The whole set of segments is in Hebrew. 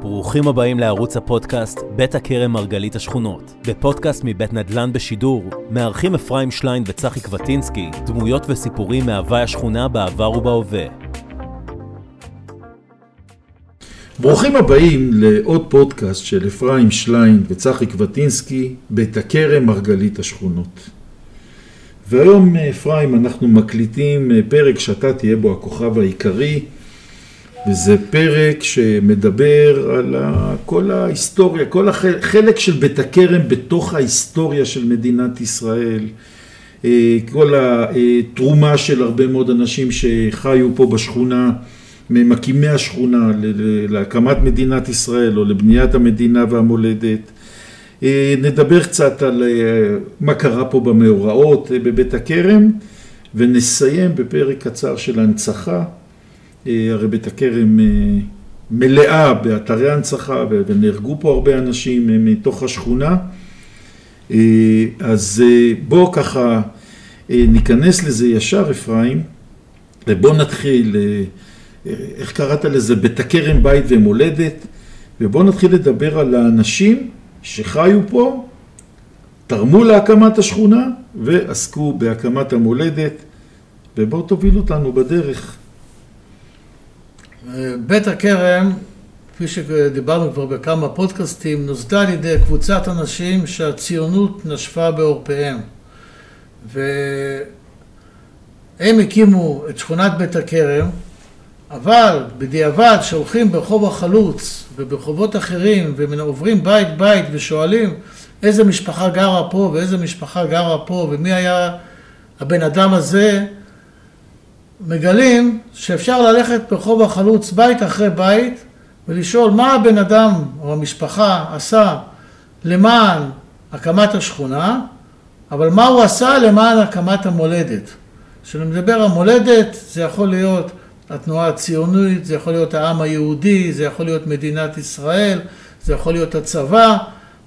ברוכים הבאים לערוץ הפודקאסט בית הכרם מרגלית השכונות. בפודקאסט מבית נדל"ן בשידור, מארחים אפרים שליין וצחי קבטינסקי, דמויות וסיפורים מהווי השכונה בעבר ובהווה. ברוכים הבאים לעוד פודקאסט של אפרים שליין וצחי קבטינסקי, בית הכרם מרגלית השכונות. והיום אפרים אנחנו מקליטים פרק שאתה תהיה בו הכוכב העיקרי וזה פרק שמדבר על כל ההיסטוריה, כל החלק של בית הכרם בתוך ההיסטוריה של מדינת ישראל, אה, כל התרומה של הרבה מאוד אנשים שחיו פה בשכונה, ממקימי השכונה להקמת מדינת ישראל או לבניית המדינה והמולדת. אה, נדבר קצת על אה, מה קרה פה במאורעות בבית הכרם ונסיים בפרק קצר של הנצחה הרי בית הכרם אה, מלאה באתרי הנצחה ונהרגו פה הרבה אנשים אה, מתוך השכונה. אז בוא ככה ניכנס לזה ישר אפרים ובוא נתחיל, איך קראת לזה? בית הכרם בית ומולדת ובוא נתחיל לדבר על האנשים שחיו פה, תרמו להקמת השכונה ועסקו בהקמת המולדת ובואו תוביל אותנו בדרך. בית הכרם, כפי שדיברנו כבר בכמה פודקאסטים, נוסדה על ידי קבוצת אנשים שהציונות נשפה בעורפיהם. והם הקימו את שכונת בית הכרם, אבל בדיעבד שהולכים ברחוב החלוץ וברחובות אחרים ועוברים בית בית ושואלים איזה משפחה גרה פה ואיזה משפחה גרה פה ומי היה הבן אדם הזה, מגלים שאפשר ללכת ברחוב החלוץ בית אחרי בית ולשאול מה הבן אדם או המשפחה עשה למען הקמת השכונה, אבל מה הוא עשה למען הקמת המולדת. כשאני מדבר על מולדת, זה יכול להיות התנועה הציונית, זה יכול להיות העם היהודי, זה יכול להיות מדינת ישראל, זה יכול להיות הצבא,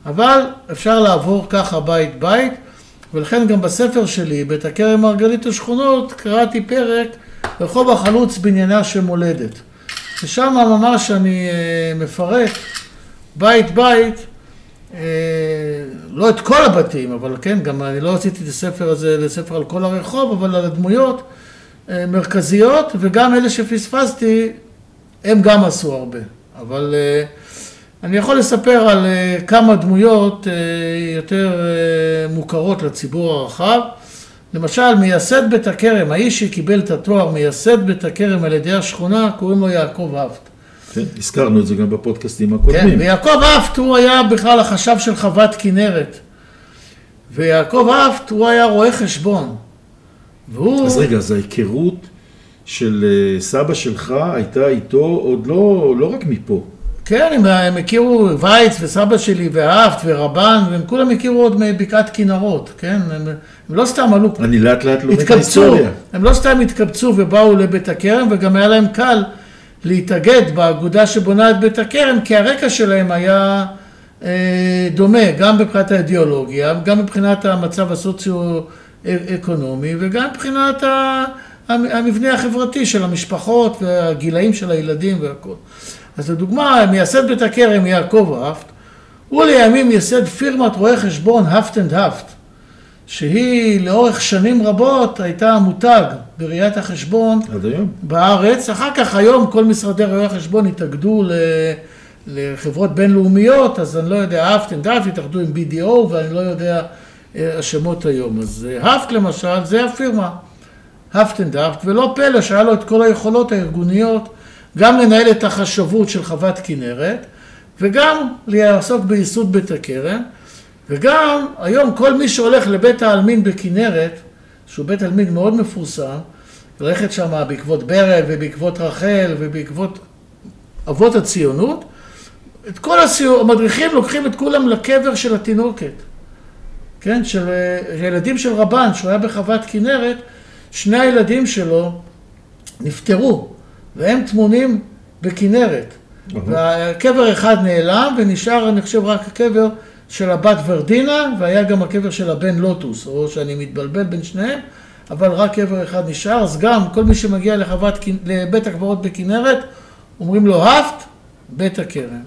אבל אפשר לעבור ככה בית בית, ולכן גם בספר שלי, בית הכרם מרגלית השכונות, קראתי פרק רחוב החלוץ בעניינה של מולדת. ושם ממש אני אה, מפרט בית בית, אה, לא את כל הבתים, אבל כן, גם אני לא רציתי את הספר הזה לספר על כל הרחוב, אבל על הדמויות אה, מרכזיות, וגם אלה שפספסתי, הם גם עשו הרבה. אבל אני יכול לספר על כמה דמויות יותר מוכרות לציבור הרחב. למשל, מייסד בית הכרם, האיש שקיבל את התואר מייסד בית הכרם על ידי השכונה, קוראים לו יעקב אפט. כן, הזכרנו את זה גם בפודקאסטים הקודמים. כן, ויעקב אפט הוא היה בכלל החשב של חוות כנרת. ויעקב אפט הוא היה רואה חשבון. והוא... אז רגע, אז ההיכרות של אה, סבא שלך הייתה איתו עוד לא, לא רק מפה. כן, הם, הם הכירו וייץ וסבא שלי ואהפט ורבן, והם כולם הכירו עוד מבקעת כנרות, כן? הם, הם לא סתם עלו, אני לאט לאט לומד את ההיסטוריה. הם לא סתם התקבצו ובאו לבית הכרם, וגם היה להם קל להתאגד באגודה שבונה את בית הכרם, כי הרקע שלהם היה אה, דומה, גם מבחינת האידיאולוגיה, גם מבחינת המצב הסוציו-אקונומי, וגם מבחינת המבנה החברתי של המשפחות והגילאים של הילדים והכל. אז לדוגמה, מייסד בית הכרם יעקב האפט, הוא לימים ייסד פירמת רואי חשבון האפט אנד האפט, שהיא לאורך שנים רבות הייתה המותג בראיית החשבון בארץ. אחר כך היום כל משרדי רואי החשבון התאגדו לחברות בינלאומיות, אז אני לא יודע, האפט אנד האפט התאחדו עם BDO ואני לא יודע אה, השמות היום. אז האפט אה, למשל, זה הפירמה, האפט אנד האפט, ולא פלא שהיה לו את כל היכולות הארגוניות. גם לנהל את החשבות של חוות כנרת, וגם לעסוק בייסוד בית הכרם, וגם היום כל מי שהולך לבית העלמין בכנרת, שהוא בית עלמין מאוד מפורסם, ללכת שם בעקבות ברל ובעקבות רחל ובעקבות אבות הציונות, את כל הסיור, המדריכים לוקחים את כולם לקבר של התינוקת, כן, של ילדים של רבן, שהוא היה בחוות כנרת, שני הילדים שלו נפטרו והם טמונים בכנרת. והקבר אחד נעלם, ונשאר, אני חושב, רק הקבר של הבת ורדינה, והיה גם הקבר של הבן לוטוס, או שאני מתבלבל בין שניהם, אבל רק קבר אחד נשאר, אז גם כל מי שמגיע לחוות, לבית הקברות בכנרת, אומרים לו הפט, בית הכרם.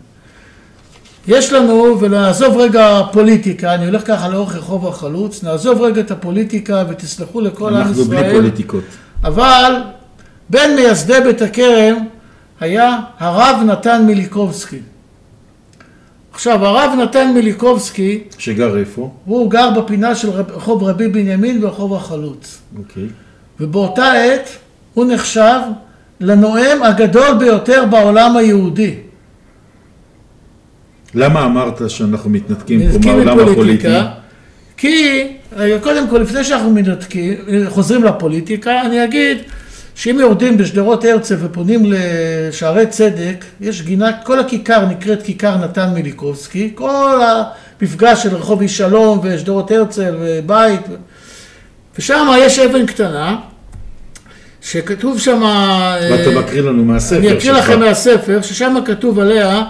יש לנו, ונעזוב רגע פוליטיקה, אני הולך ככה לאורך רחוב החלוץ, נעזוב רגע את הפוליטיקה ותסלחו לכל עם ישראל. אנחנו בלי פוליטיקות. אבל בין מייסדי בית הכרם היה הרב נתן מיליקובסקי. עכשיו, הרב נתן מיליקובסקי, שגר איפה? הוא גר בפינה של רב, רחוב רבי בנימין ורחוב החלוץ. אוקיי. ובאותה עת הוא נחשב לנואם הגדול ביותר בעולם היהודי. למה אמרת שאנחנו מתנתקים פה מהעולם הפוליטי? כי, קודם כל, לפני שאנחנו מתנתקים, חוזרים לפוליטיקה, אני אגיד שאם יורדים בשדרות הרצל ופונים לשערי צדק, יש גינה, כל הכיכר נקראת כיכר נתן מיליקובסקי, כל המפגש של רחוב איש שלום ושדרות הרצל ובית, ושם יש אבן קטנה, שכתוב שם... ואתה מקריא לנו מהספר אני אקריא לכם מהספר, ששם כתוב עליה,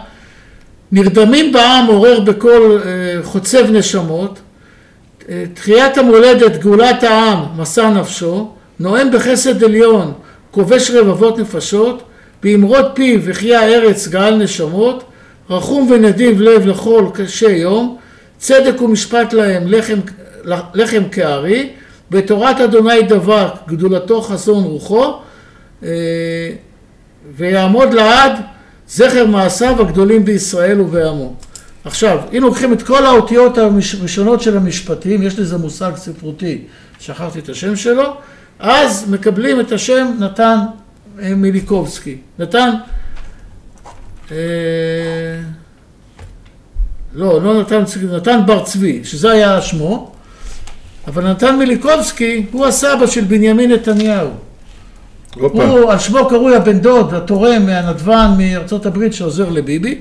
נרדמים בעם עורר בקול אה, חוצב נשמות, אה, תחיית המולדת, גאולת העם, משא נפשו, נואם בחסד עליון, כובש רבבות נפשות, באמרות פיו וחיה ארץ גאל נשמות, רחום ונדיב לב לכל קשה יום, צדק ומשפט להם לחם, לחם כארי, בתורת אדוני דבק, גדולתו חסון רוחו, אה, ויעמוד לעד זכר מעשיו הגדולים בישראל ובעמו. עכשיו, אם לוקחים את כל האותיות הראשונות של המשפטים, יש לזה מושג ספרותי, שכחתי את השם שלו, אז מקבלים את השם נתן אה, מיליקובסקי. נתן, אה, לא, לא נתן, נתן בר צבי, שזה היה שמו, אבל נתן מיליקובסקי הוא הסבא של בנימין נתניהו. הופה. הוא, על שמו קרוי הבן דוד, התורם מהנדבן מארצות הברית שעוזר לביבי.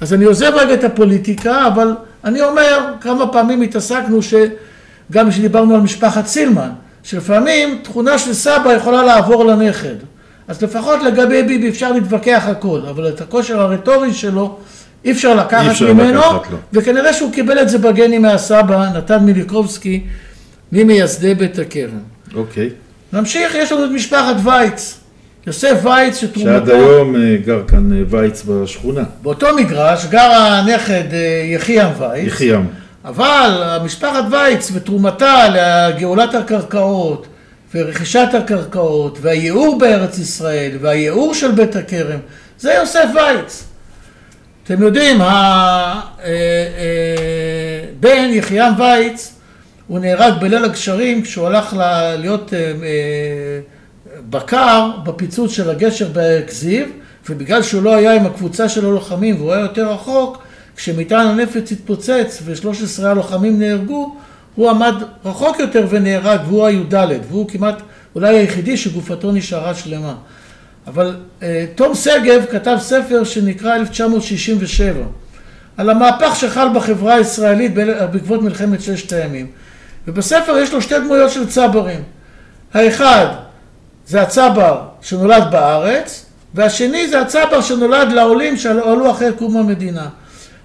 אז אני עוזב רגע את הפוליטיקה, אבל אני אומר, כמה פעמים התעסקנו, שגם כשדיברנו על משפחת סילמן, שלפעמים תכונה של סבא יכולה לעבור לנכד. אז לפחות לגבי ביבי אפשר להתווכח הכל, אבל את הכושר הרטורי שלו אי אפשר לקחת אי אפשר ממנו, לקחת לו. וכנראה שהוא קיבל את זה בגנים מהסבא, נתן מיליקובסקי, ממייסדי בית הכרם. אוקיי. נמשיך, יש לנו את משפחת וייץ. יוסף וייץ שתרומתו... שעד היום אה, גר כאן אה, וייץ בשכונה. באותו מגרש גר הנכד אה, יחיעם וייץ. יחיעם. אבל משפחת וייץ ותרומתה לגאולת הקרקעות ורכישת הקרקעות והייעור בארץ ישראל והייעור של בית הכרם זה יוסף וייץ. אתם יודעים, הבן יחיעם וייץ הוא נהרג בליל הגשרים כשהוא הלך להיות אה, אה, בקר בפיצוץ של הגשר בכזיב ובגלל שהוא לא היה עם הקבוצה של הלוחמים והוא היה יותר רחוק כשמטען הנפץ התפוצץ ו-13 הלוחמים נהרגו הוא עמד רחוק יותר ונהרג והוא הי"ד והוא כמעט אולי היחידי שגופתו נשארה שלמה אבל אה, תום שגב כתב ספר שנקרא 1967 על המהפך שחל בחברה הישראלית בעקבות מלחמת ששת הימים ובספר יש לו שתי דמויות של צברים. האחד זה הצבר שנולד בארץ, והשני זה הצבר שנולד לעולים שעלו אחרי קום המדינה.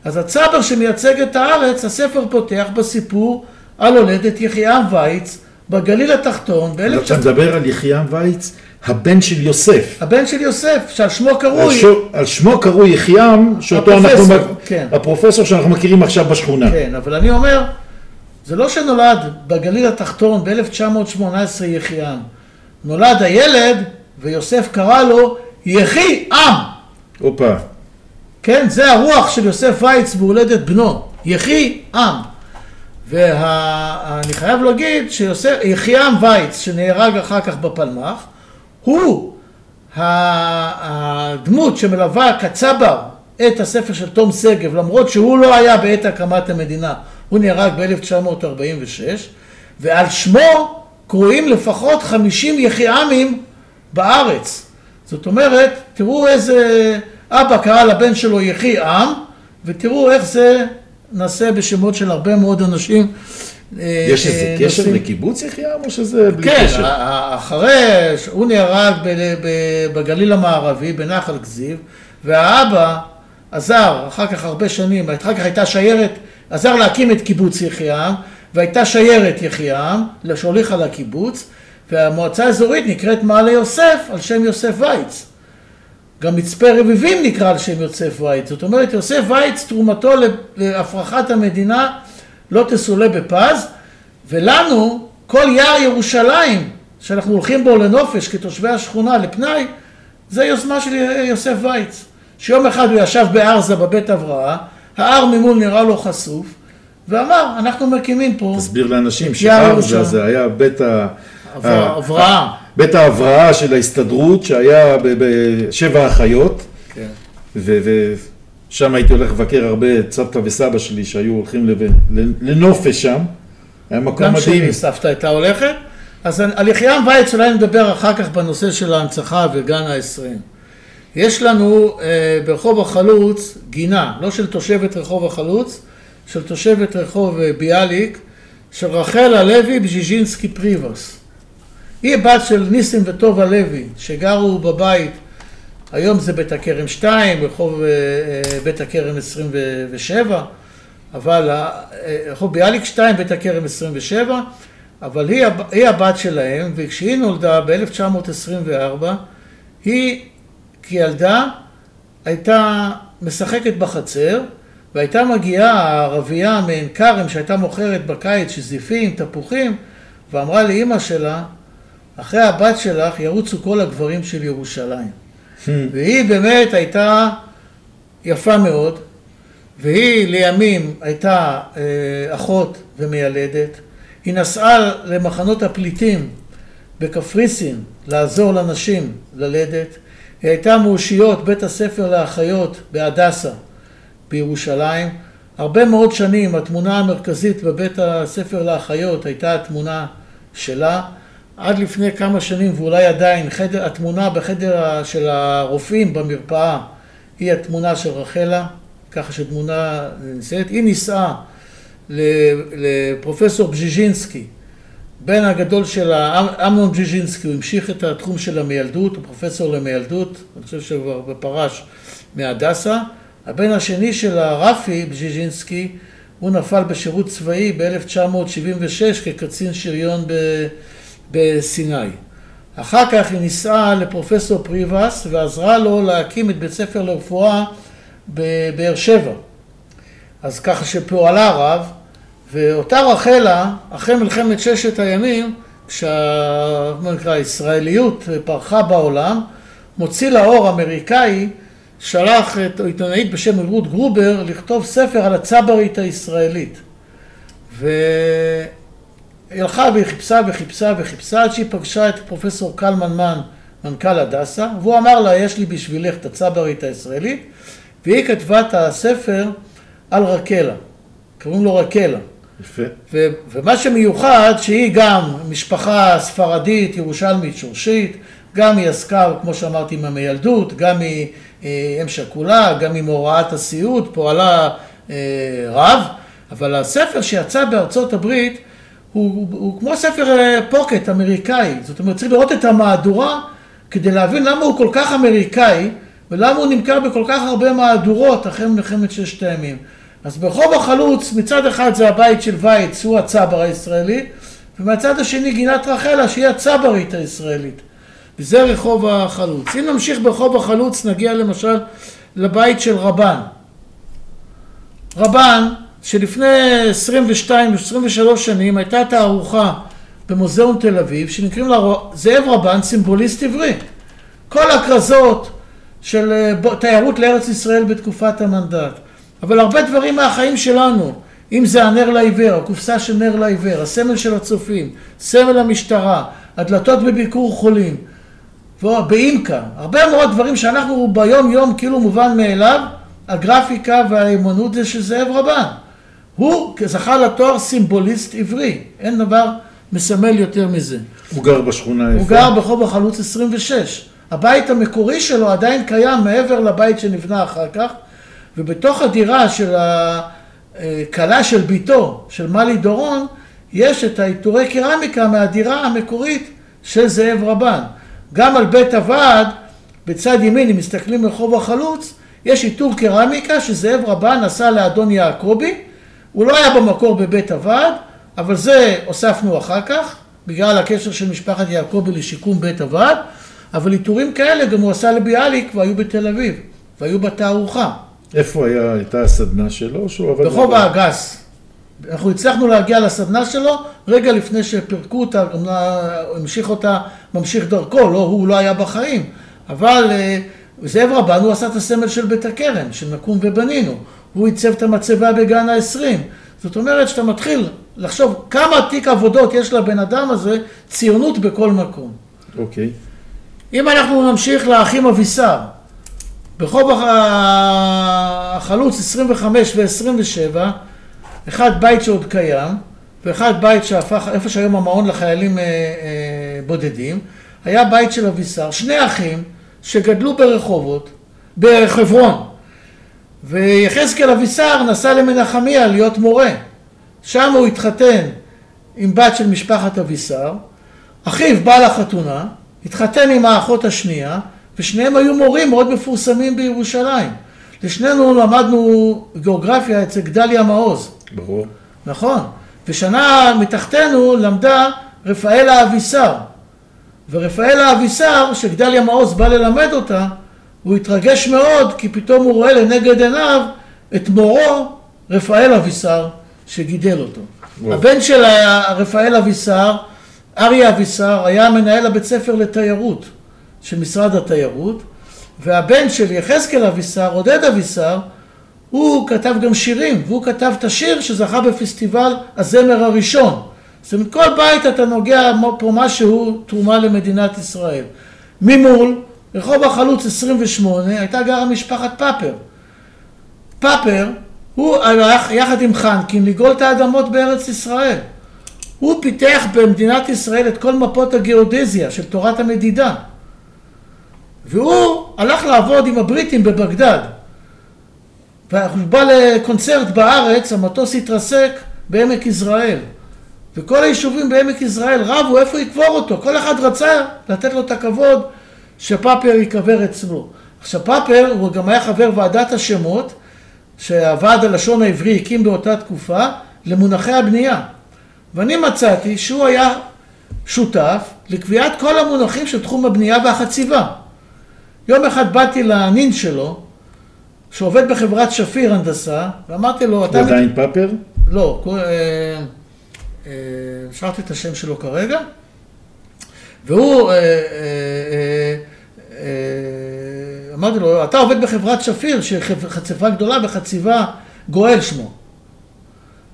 אז הצבר שמייצג את הארץ, הספר פותח בסיפור על הולדת יחיעם וייץ בגליל התחתון, אתה ב-1900... מדבר על יחיעם וייץ, הבן של יוסף. הבן של יוסף, שעל שמו על קרוי, שו- על שמו קרוי יחיעם, שאותו אנחנו... הפרופסור, מק- כן. הפרופסור שאנחנו מכירים עכשיו בשכונה. כן, אבל אני אומר, זה לא שנולד בגליל התחתון ב-1918 יחיעם. נולד הילד, ויוסף קרא לו יחי עם. הופה. כן, זה הרוח של יוסף וייץ בהולדת בנו, יחי עם. ואני חייב להגיד שיחיעם וייץ, שנהרג אחר כך בפלמ"ח, הוא הדמות שמלווה כצבר את הספר של תום שגב, למרות שהוא לא היה בעת הקמת המדינה, הוא נהרג ב-1946, ועל שמו קרויים לפחות 50 יחיעמים בארץ. זאת אומרת, תראו איזה אבא קרא לבן שלו יחי עם, ותראו איך זה נעשה בשמות של הרבה מאוד אנשים. אה, יש איזה קשר נושאים- לקיבוץ יחיעם או שזה בלי כן, קשר? ה- אחרי, הוא נהרג בגליל המערבי, בנחל כזיב, והאבא עזר, אחר כך הרבה שנים, אחר כך הייתה שיירת, עזר להקים את קיבוץ יחיעם, והייתה שיירת יחיעם, שהוליכה לקיבוץ, והמועצה האזורית נקראת מעלה יוסף על שם יוסף וייץ. גם מצפה רביבים נקרא על שם יוסף וייץ. זאת אומרת, יוסף וייץ, תרומתו להפרחת המדינה לא תסולא בפז, ולנו, כל יער ירושלים, שאנחנו הולכים בו לנופש כתושבי השכונה, לפנאי, זה יוזמה של יוסף וייץ. שיום אחד הוא ישב בארזה בבית הבראה, ההר ממול נראה לו חשוף, ואמר, אנחנו מקימים פה... תסביר לאנשים שארזה זה היה בית ה... הבראה. בית ההבראה של ההסתדרות שהיה בשבע אחיות. כן. ושם הייתי הולך לבקר הרבה את סבתא וסבא שלי שהיו הולכים לנופש שם. היה מקום מדהים. גם שלי סבתא הייתה הולכת. אז על יחיעם וייץ אולי נדבר אחר כך בנושא של ההנצחה וגן העשרים. יש לנו אה, ברחוב החלוץ גינה, לא של תושבת רחוב החלוץ, של תושבת רחוב אה, ביאליק, של רחל הלוי בז'יז'ינסקי פריבוס. היא בת של ניסים וטובה לוי, שגרו בבית, היום זה בית הכרם 2, רחוב אה, אה, בית הכרם 27, אבל אה, רחוב ביאליק 2, בית הכרם 27, אבל היא, היא הבת שלהם, וכשהיא נולדה ב-1924, היא כילדה הייתה משחקת בחצר, והייתה מגיעה הערבייה מעין כרם שהייתה מוכרת בקיץ שזיפים, תפוחים, ואמרה לאימא שלה, אחרי הבת שלך ירוצו כל הגברים של ירושלים. Hmm. והיא באמת הייתה יפה מאוד, והיא לימים הייתה אה, אחות ומיילדת. היא נסעה למחנות הפליטים בקפריסין לעזור לנשים ללדת. היא הייתה מאושיות בית הספר לאחיות בהדסה בירושלים. הרבה מאוד שנים התמונה המרכזית בבית הספר לאחיות הייתה התמונה שלה. עד לפני כמה שנים, ואולי עדיין, חדר, התמונה בחדר של הרופאים במרפאה היא התמונה של רחלה, ככה שתמונה נישאת. היא נישאה לפרופסור בז'יז'ינסקי, בן הגדול של אמנון בז'יז'ינסקי, הוא המשיך את התחום של המיילדות, הוא פרופסור למיילדות, אני חושב שהוא כבר פרש מהדסה. הבן השני של רפי בז'יז'ינסקי, הוא נפל בשירות צבאי ב-1976 כקצין שריון ב... בסיני. אחר כך היא נישאה לפרופסור פריבס ועזרה לו להקים את בית ספר לרפואה בבאר שבע. אז ככה שפועלה רב, ואותה רחלה, אחרי מלחמת ששת הימים, כשהישראליות פרחה בעולם, מוציא לאור אמריקאי, שלח את עיתונאית בשם רות גרובר לכתוב ספר על הצברית הישראלית. ו... היא הלכה והיא חיפשה וחיפשה וחיפשה עד שהיא פגשה את פרופסור קלמן מן, מנכ"ל הדסה, והוא אמר לה, יש לי בשבילך את הצברית הישראלית, והיא כתבה את הספר על רקלה, קוראים לו רקלה. יפה. ו- ומה שמיוחד, שהיא גם משפחה ספרדית, ירושלמית, שורשית, גם היא עסקה, כמו שאמרתי, עם המיילדות, גם היא אה, אם שכולה, גם עם הוראת הסיעוד, פועלה אה, רב, אבל הספר שיצא בארצות הברית, הוא, הוא, הוא כמו ספר אה, פוקט אמריקאי, זאת אומרת צריך לראות את המהדורה כדי להבין למה הוא כל כך אמריקאי ולמה הוא נמכר בכל כך הרבה מהדורות אחרי מלחמת ששת הימים. אז ברחוב החלוץ מצד אחד זה הבית של וייץ, הוא הצבר הישראלי, ומהצד השני גינת רחלה שהיא הצברית הישראלית. וזה רחוב החלוץ. אם נמשיך ברחוב החלוץ נגיע למשל לבית של רבן. רבן שלפני 22-23 שנים הייתה תערוכה במוזיאון תל אביב שנקראים לה זאב רבן סימבוליסט עברי. כל הכרזות של אה, תיירות לארץ ישראל בתקופת המנדט. אבל הרבה דברים מהחיים שלנו, אם זה הנר לעיוור, הקופסה של נר לעיוור, הסמל של הצופים, סמל המשטרה, הדלתות בביקור חולים, באימקה, הרבה מאוד דברים שאנחנו ביום יום כאילו מובן מאליו, הגרפיקה והאמנות זה של זאב רבן. הוא זכה לתואר סימבוליסט עברי, אין דבר מסמל יותר מזה. הוא גר בשכונה איפה? הוא גר ברחוב החלוץ 26. הבית המקורי שלו עדיין קיים מעבר לבית שנבנה אחר כך, ובתוך הדירה של הכלה של ביתו, של מלי דורון, יש את העיטורי קרמיקה מהדירה המקורית של זאב רבן. גם על בית הוועד, בצד ימין, אם מסתכלים מרחוב החלוץ, יש עיטור קרמיקה שזאב רבן עשה לאדון יעקבי, הוא לא היה במקור בבית הוועד, אבל זה הוספנו אחר כך, בגלל הקשר של משפחת יעקבי לשיקום בית הוועד, אבל עיטורים כאלה גם הוא עשה לביאליק והיו בתל אביב, והיו בתערוכה. איפה היה, הייתה הסדנה שלו? שהוא עבד... ברחוב? האגס. אנחנו הצלחנו להגיע לסדנה שלו רגע לפני שפירקו אותה, המשיך אותה, ממשיך דרכו, לא, הוא לא היה בחיים. אבל אה, זאב רבן, הוא עשה את הסמל של בית הכרם, של נקום ובנינו. הוא עיצב את המצבה בגן העשרים. זאת אומרת שאתה מתחיל לחשוב כמה תיק עבודות יש לבן אדם הזה, ציונות בכל מקום. אוקיי. אם אנחנו נמשיך לאחים אבישר, ברחוב הח- החלוץ 25 ו-27, אחד בית שעוד קיים, ואחד בית שהפך, איפה שהיום המעון לחיילים אה, אה, בודדים, היה בית של אבישר, שני אחים שגדלו ברחובות, בחברון, ויחזקאל אבישר נסע למנחמיה להיות מורה. שם הוא התחתן עם בת של משפחת אבישר, אחיו בא לחתונה, התחתן עם האחות השנייה, ושניהם היו מורים מאוד מפורסמים בירושלים. לשנינו למדנו גיאוגרפיה אצל גדליה מעוז, ברור. נכון. ושנה מתחתנו למדה רפאלה אבישר. ורפאלה אבישר, שגדליה מעוז בא ללמד אותה, הוא התרגש מאוד, כי פתאום הוא רואה לנגד עיניו את מורו, רפאל אבישר, שגידל אותו. וואו. הבן של רפאל אבישר, אריה אבישר, היה מנהל הבית ספר לתיירות של משרד התיירות, והבן של יחזקאל אבישר, עודד אבישר, הוא כתב גם שירים, והוא כתב את השיר שזכה בפסטיבל הזמר הראשון. זאת אומרת, כל בית אתה נוגע פה משהו תרומה למדינת ישראל. ממול, רחוב החלוץ 28, הייתה גרה משפחת פאפר. פאפר, הוא הלך יחד עם חנקין לגאול את האדמות בארץ ישראל. הוא פיתח במדינת ישראל את כל מפות הגיאודזיה של תורת המדידה. והוא הלך לעבוד עם הבריטים בבגדד. והוא בא לקונצרט בארץ, המטוס התרסק בעמק יזרעאל. וכל היישובים בעמק יזרעאל רבו איפה יקבור אותו. כל אחד רצה לתת לו את הכבוד שפאפר ייקבר אצלו. עכשיו פאפר הוא גם היה חבר ועדת השמות שהוועד הלשון העברי הקים באותה תקופה למונחי הבנייה. ואני מצאתי שהוא היה שותף לקביעת כל המונחים של תחום הבנייה והחציבה. יום אחד באתי לנין שלו, שעובד בחברת שפיר הנדסה, ואמרתי לו, אתה... הוא עדיין פאפר? לא, קורא- אה, אה, את השם שלו כרגע, והוא, אה, אה, אמרתי לו, אתה עובד בחברת שפיר, חציבה גדולה בחציבה, גואל שמו,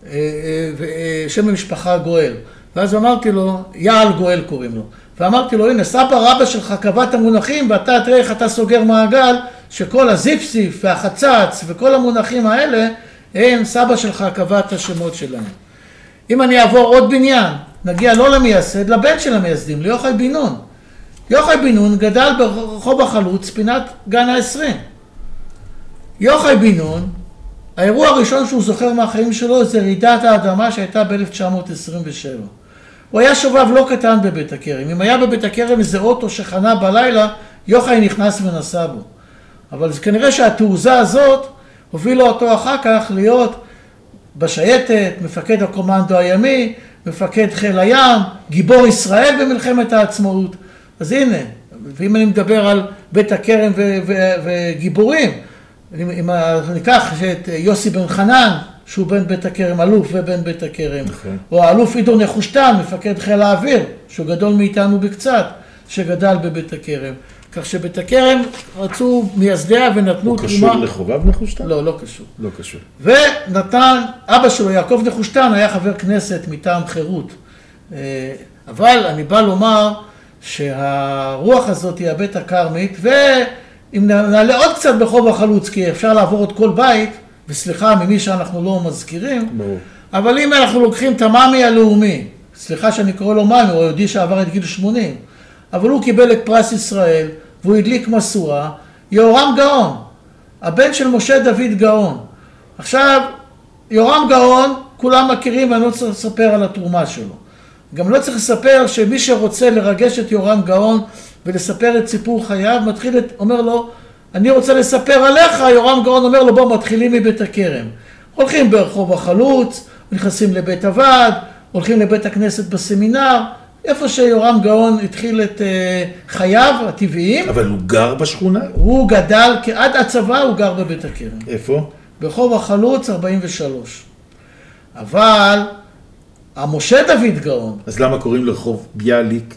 אה, אה, אה, שם המשפחה גואל. ואז אמרתי לו, יעל גואל קוראים לו. ואמרתי לו, הנה, סבא רבא שלך קבע את המונחים, ואתה תראה איך אתה סוגר מעגל, שכל הזיפסיף והחצץ וכל המונחים האלה, הם, סבא שלך קבע את השמות שלהם. אם אני אעבור עוד בניין, נגיע לא למייסד, לבן של המייסדים, ליוחאי בן נון. יוחאי בן נון גדל ברחוב החלוץ, פינת גן העשרים. יוחאי בן נון, האירוע הראשון שהוא זוכר מהחיים שלו זה רעידת האדמה שהייתה ב-1927. הוא היה שובב לא קטן בבית הכרם. אם היה בבית הכרם איזה אוטו שחנה בלילה, יוחאי נכנס ונסע בו. אבל כנראה שהתעוזה הזאת הובילה אותו אחר כך להיות בשייטת, מפקד הקומנדו הימי, מפקד חיל הים, גיבור ישראל במלחמת העצמאות. אז הנה, ואם אני מדבר על בית הכרם וגיבורים, אם, ניקח את יוסי בן חנן, שהוא בן בית הכרם, אלוף ובן בית הכרם, נכון. או האלוף עידו נחושתן, מפקד חיל האוויר, שהוא גדול מאיתנו בקצת, שגדל בבית הכרם. כך שבית הכרם רצו מייסדיה ונתנו הוא תרומה... קשור לחובב נחושתן? לא, לא קשור. לא קשור. ונתן, אבא שלו, יעקב נחושתן, היה חבר כנסת מטעם חירות. אה, אבל אני בא לומר שהרוח הזאת היא הבית הכרמית, ואם נעלה עוד קצת ברחוב החלוץ, כי אפשר לעבור את כל בית, וסליחה ממי שאנחנו לא מזכירים, ברור. אבל אם אנחנו לוקחים את המאמי הלאומי, סליחה שאני קורא לו מאמי, הוא יהודי שעבר את גיל 80, אבל הוא קיבל את פרס ישראל, והוא הדליק משואה, יהורם גאון, הבן של משה דוד גאון. עכשיו, יהורם גאון, כולם מכירים ואני לא צריך לספר על התרומה שלו. גם לא צריך לספר שמי שרוצה לרגש את יהורם גאון ולספר את סיפור חייו, מתחיל, את, אומר לו, אני רוצה לספר עליך, יהורם גאון אומר לו, בוא, מתחילים מבית הכרם. הולכים ברחוב החלוץ, נכנסים לבית הוועד, הולכים לבית הכנסת בסמינר, איפה שיורם גאון התחיל את אה, חייו הטבעיים, אבל הוא גר בשכונה? הוא גדל, עד הצבא הוא גר בבית הכרם. איפה? ברחוב החלוץ 43. אבל המשה דוד גאון, אז למה קוראים לרחוב ביאליק,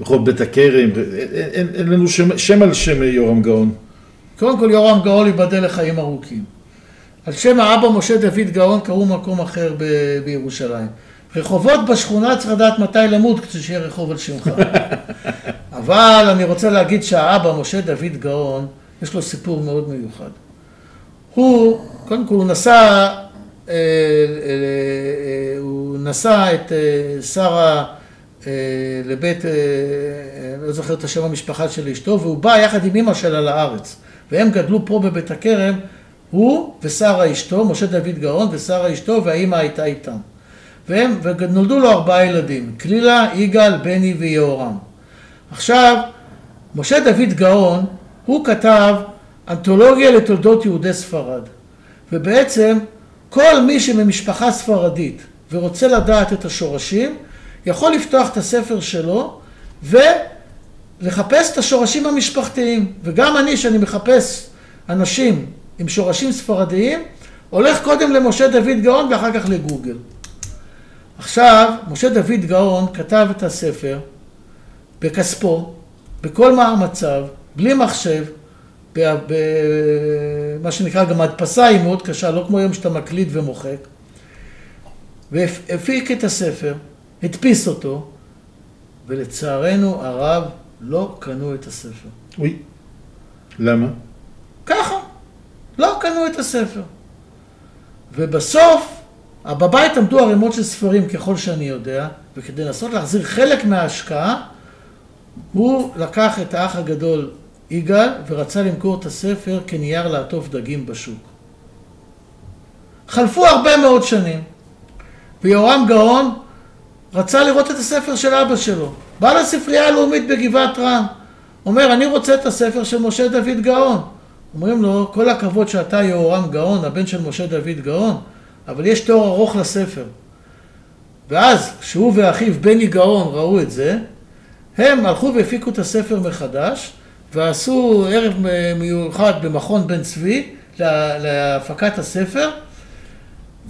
רחוב בית הכרם? אין, אין, לנו שם, שם על שם יורם גאון. קודם כל יורם גאון ייבדל לחיים ארוכים. על שם האבא משה דוד גאון קראו מקום אחר ב- בירושלים. רחובות בשכונה צריך לדעת מתי למות כדי שיהיה רחוב על שמך. אבל אני רוצה להגיד שהאבא משה דוד גאון, יש לו סיפור מאוד מיוחד. הוא, קודם כל הוא אה, הוא נשא את אה, שרה אה, לבית, אה, אה, לא זוכר את השם המשפחה של אשתו, והוא בא יחד עם אמא שלה לארץ. והם גדלו פה בבית הכרם, הוא ושרה אשתו, משה דוד גאון ושרה אשתו, והאימא הייתה איתם. והם, ונולדו לו ארבעה ילדים, כלילה, יגאל, בני ויהורם. עכשיו, משה דוד גאון, הוא כתב אנתולוגיה לתולדות יהודי ספרד. ובעצם, כל מי שממשפחה ספרדית ורוצה לדעת את השורשים, יכול לפתוח את הספר שלו ולחפש את השורשים המשפחתיים. וגם אני, שאני מחפש אנשים עם שורשים ספרדיים, הולך קודם למשה דוד גאון ואחר כך לגוגל. עכשיו, משה דוד גאון כתב את הספר בכספו, בכל מאמציו, בלי מחשב, במה שנקרא גם הדפסה היא מאוד קשה, לא כמו היום שאתה מקליד ומוחק. והפיק את הספר, הדפיס אותו, ולצערנו הרב לא קנו את הספר. אוי, למה? ככה, לא קנו את הספר. ובסוף, בבית עמדו ערימות של ספרים ככל שאני יודע, וכדי לנסות להחזיר חלק מההשקעה, הוא לקח את האח הגדול יגאל ורצה למכור את הספר כנייר לעטוף דגים בשוק. חלפו הרבה מאוד שנים, ויורם גאון רצה לראות את הספר של אבא שלו. בא לספרייה הלאומית בגבעת רם, אומר, אני רוצה את הספר של משה דוד גאון. אומרים לו, כל הכבוד שאתה יהורם גאון, הבן של משה דוד גאון, אבל יש תואר ארוך לספר. ואז, כשהוא ואחיו בני גאון ראו את זה, הם הלכו והפיקו את הספר מחדש, ועשו ערב מיוחד במכון בן צבי להפקת הספר,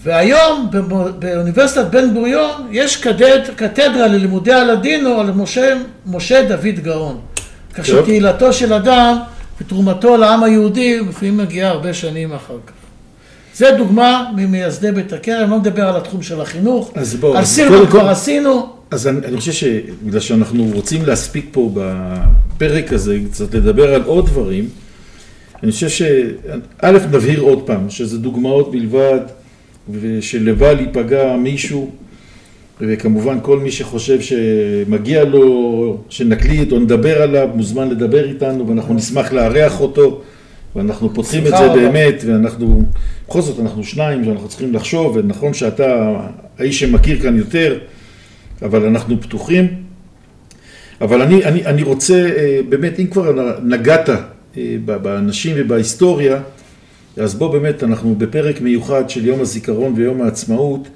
והיום באוניברסיטת בן גוריון יש קדד, קתדרה ללימודי הלדינו על משה, משה דוד גאון. כך שקהילתו של אדם ותרומתו לעם היהודי לפעמים מגיעה הרבה שנים אחר כך. זה דוגמה ממייסדי בית הכרם, לא מדבר על התחום של החינוך. אז בואו, על סילבן כבר עשינו. אז אני, אני חושב שבגלל שאנחנו רוצים להספיק פה בפרק הזה, קצת לדבר על עוד דברים, אני חושב שא', נבהיר עוד פעם, שזה דוגמאות בלבד, ושלבל ייפגע מישהו, וכמובן כל מי שחושב שמגיע לו, שנקליט או נדבר עליו, מוזמן לדבר איתנו, ואנחנו נשמח לארח אותו, ואנחנו פותחים את זה באמת, ואנחנו, בכל זאת אנחנו שניים, ואנחנו צריכים לחשוב, ונכון שאתה האיש שמכיר כאן יותר, אבל אנחנו פתוחים. אבל אני, אני, אני רוצה, באמת, אם כבר נגעת באנשים ובהיסטוריה, אז בוא באמת, אנחנו בפרק מיוחד של יום הזיכרון ויום העצמאות,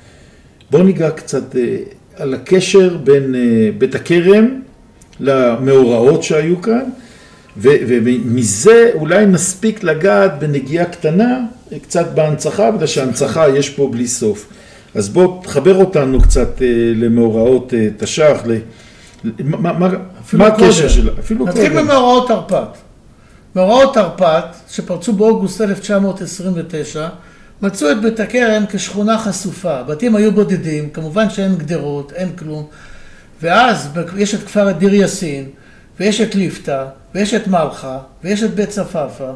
בוא ניגע קצת על הקשר בין בית הכרם למאורעות שהיו כאן, ומזה אולי נספיק לגעת בנגיעה קטנה, קצת בהנצחה, בגלל שהנצחה יש פה בלי סוף. אז בוא תחבר אותנו קצת למאורעות תש"ח, מה, הקשר שלה? אפילו נתחיל במאורעות תרפ"ט. מאורעות תרפ"ט, שפרצו באוגוסט 1929, מצאו את בית הכרם כשכונה חשופה. בתים היו בודדים, כמובן שאין גדרות, אין כלום. ואז יש את כפר דיר יאסין, ויש את ליפתא, ויש את מלחה, ויש את בית צפאפא,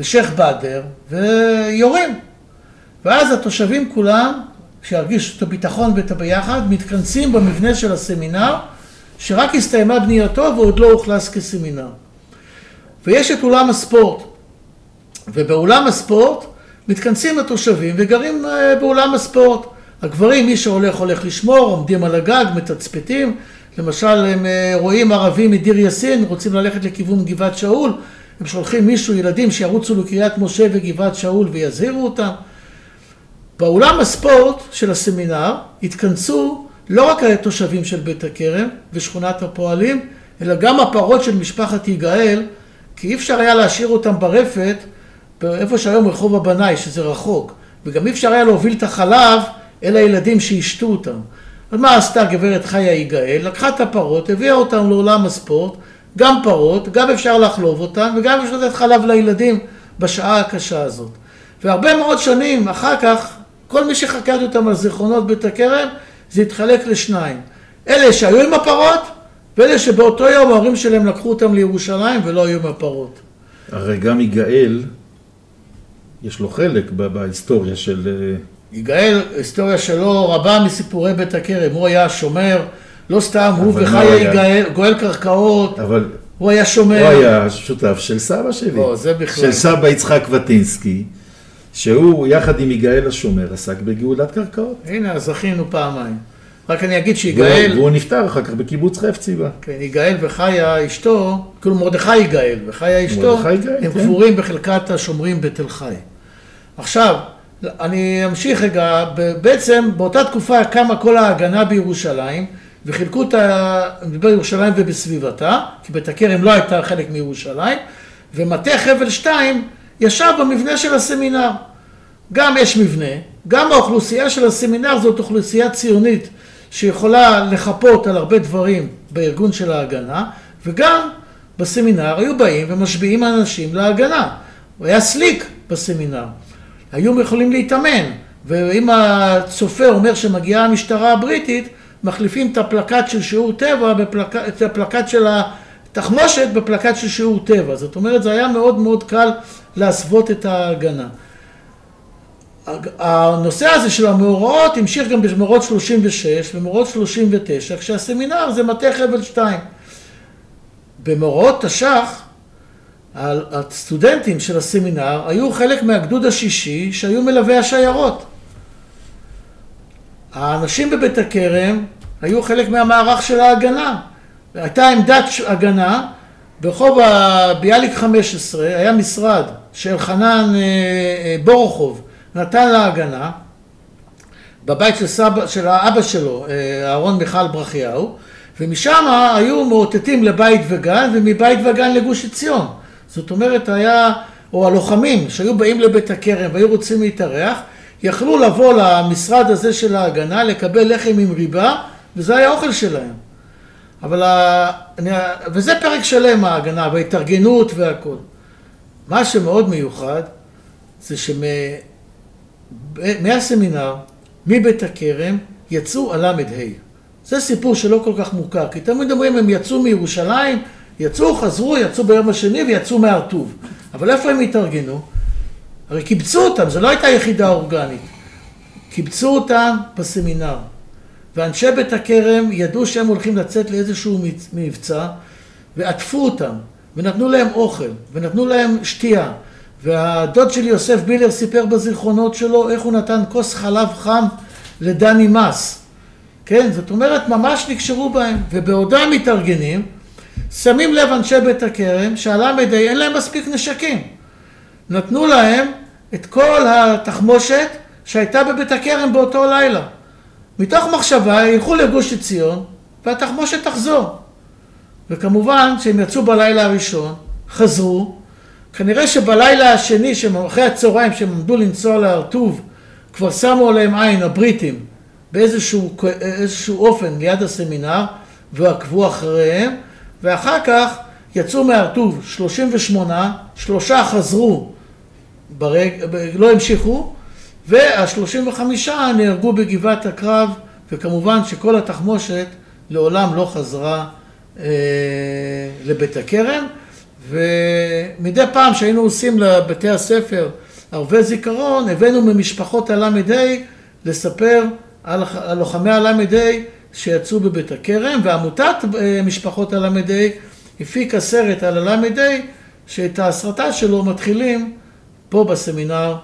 ושייח' באדר, ויורים. ואז התושבים כולם, שירגישו את הביטחון ואת הביחד, מתכנסים במבנה של הסמינר, שרק הסתיימה בנייתו ועוד לא אוכלס כסמינר. ויש את אולם הספורט, ובאולם הספורט מתכנסים התושבים וגרים באולם הספורט. הגברים, מי שהולך, הולך לשמור, עומדים על הגג, מתצפתים. למשל, הם רואים ערבים מדיר יאסין, רוצים ללכת לכיוון גבעת שאול, הם שולחים מישהו, ילדים, שירוצו לקריית משה וגבעת שאול ויזהירו אותם. באולם הספורט של הסמינר התכנסו לא רק התושבים של בית הכרם ושכונת הפועלים, אלא גם הפרות של משפחת יגאל, כי אי אפשר היה להשאיר אותם ברפת, איפה שהיום רחוב הבנאי, שזה רחוק, וגם אי אפשר היה להוביל את החלב אל הילדים שישתו אותם. אז מה עשתה גברת חיה יגאל? לקחה את הפרות, הביאה אותם לעולם הספורט, גם פרות, גם אפשר לחלוב אותן, וגם אפשר לתת חלב לילדים בשעה הקשה הזאת. והרבה מאוד שנים אחר כך, כל מי שחקרתי אותם על זיכרונות בית הכרם, זה התחלק לשניים. אלה שהיו עם הפרות, ואלה שבאותו יום ההורים שלהם לקחו אותם לירושלים ולא היו עם הפרות. הרי גם יגאל, יש לו חלק בהיסטוריה של... אה, יגאל, היסטוריה שלו רבה מסיפורי בית הכרם, הוא היה שומר, לא סתם, הוא וחיה יגאל, גואל קרקעות, אבל הוא היה שומר. הוא היה שותף של סבא שלי. לא, זה בכלל. של סבא יצחק וטינסקי, שהוא יחד עם יגאל השומר עסק בגאולת קרקעות. הנה, זכינו פעמיים. רק אני אגיד שיגאל... והוא נפטר אחר כך בקיבוץ חפציבה. כן, יגאל וחיה אשתו, כאילו מרדכי יגאל וחיה אשתו, הם כן. קבורים בחלקת השומרים בתל חי. עכשיו, אני אמשיך רגע, בעצם באותה תקופה קמה כל ההגנה בירושלים, וחילקו את ה... אני מדבר ירושלים ובסביבתה, כי בית הכרם לא הייתה חלק מירושלים, ומטה חבל שתיים ישב במבנה של הסמינר. גם יש מבנה, גם האוכלוסייה של הסמינר זאת אוכלוסייה ציונית שיכולה לחפות על הרבה דברים בארגון של ההגנה, וגם בסמינר היו באים ומשביעים אנשים להגנה. הוא היה סליק בסמינר. היו יכולים להתאמן, ואם הצופה אומר שמגיעה המשטרה הבריטית, מחליפים את הפלקט של שיעור טבע, בפלק... את הפלקט של התחמושת בפלקט של שיעור טבע. זאת אומרת, זה היה מאוד מאוד קל להסוות את ההגנה. הנושא הזה של המאורעות המשיך גם במאורעות 36 ומאורעות 39, כשהסמינר זה מטה חבל 2. במאורעות תש"ח, הסטודנטים של הסמינר היו חלק מהגדוד השישי שהיו מלווי השיירות. האנשים בבית הכרם היו חלק מהמערך של ההגנה. הייתה עמדת הגנה, ברחוב ביאליק 15 היה משרד שאלחנן אה, אה, בורוכוב נתן לה הגנה, בבית של, סבא, של האבא שלו, אה, אהרון מיכל ברכיהו, ומשם היו מאותתים לבית וגן, ומבית וגן לגוש עציון. זאת אומרת, היה, או הלוחמים שהיו באים לבית הכרם והיו רוצים להתארח, יכלו לבוא למשרד הזה של ההגנה, לקבל לחם עם ריבה, וזה היה האוכל שלהם. אבל, ה... וזה פרק שלם ההגנה, וההתארגנות והכל. מה שמאוד מיוחד, זה שמהסמינר, מבית הכרם, יצאו הל"ה. זה סיפור שלא כל כך מוכר, כי תמיד אומרים הם יצאו מירושלים, יצאו, חזרו, יצאו ביום השני ויצאו מהר טוב. אבל איפה הם התארגנו? הרי קיבצו אותם, זו לא הייתה יחידה אורגנית. קיבצו אותם בסמינר. ואנשי בית הכרם ידעו שהם הולכים לצאת לאיזשהו מבצע, ועטפו אותם, ונתנו להם אוכל, ונתנו להם שתייה. והדוד שלי יוסף בילר סיפר בזיכרונות שלו איך הוא נתן כוס חלב חם לדני מס. כן, זאת אומרת, ממש נקשרו בהם, ובעודם מתארגנים, שמים לב אנשי בית הכרם שהל"ה אין להם מספיק נשקים. נתנו להם את כל התחמושת שהייתה בבית הכרם באותו לילה. מתוך מחשבה ילכו לגוש עציון והתחמושת תחזור. וכמובן שהם יצאו בלילה הראשון, חזרו, כנראה שבלילה השני, אחרי הצהריים, שהם עמדו לנסוע להר טוב, כבר שמו עליהם עין הבריטים באיזשהו אופן ליד הסמינר ועקבו אחריהם, ואחר כך יצאו מהר טוב 38, שלושה חזרו, ברג... לא המשיכו, והשלושים וחמישה נהרגו בגבעת הקרב, וכמובן שכל התחמושת לעולם לא חזרה אה, לבית הכרם, ומדי פעם שהיינו עושים לבתי הספר ערבי זיכרון, הבאנו ממשפחות הל"ה לספר על לוחמי הל"ה שיצאו בבית הכרם, ועמותת אה, משפחות הל"ה הפיקה סרט על הל"ה, שאת ההסרטה שלו מתחילים פה בסמינר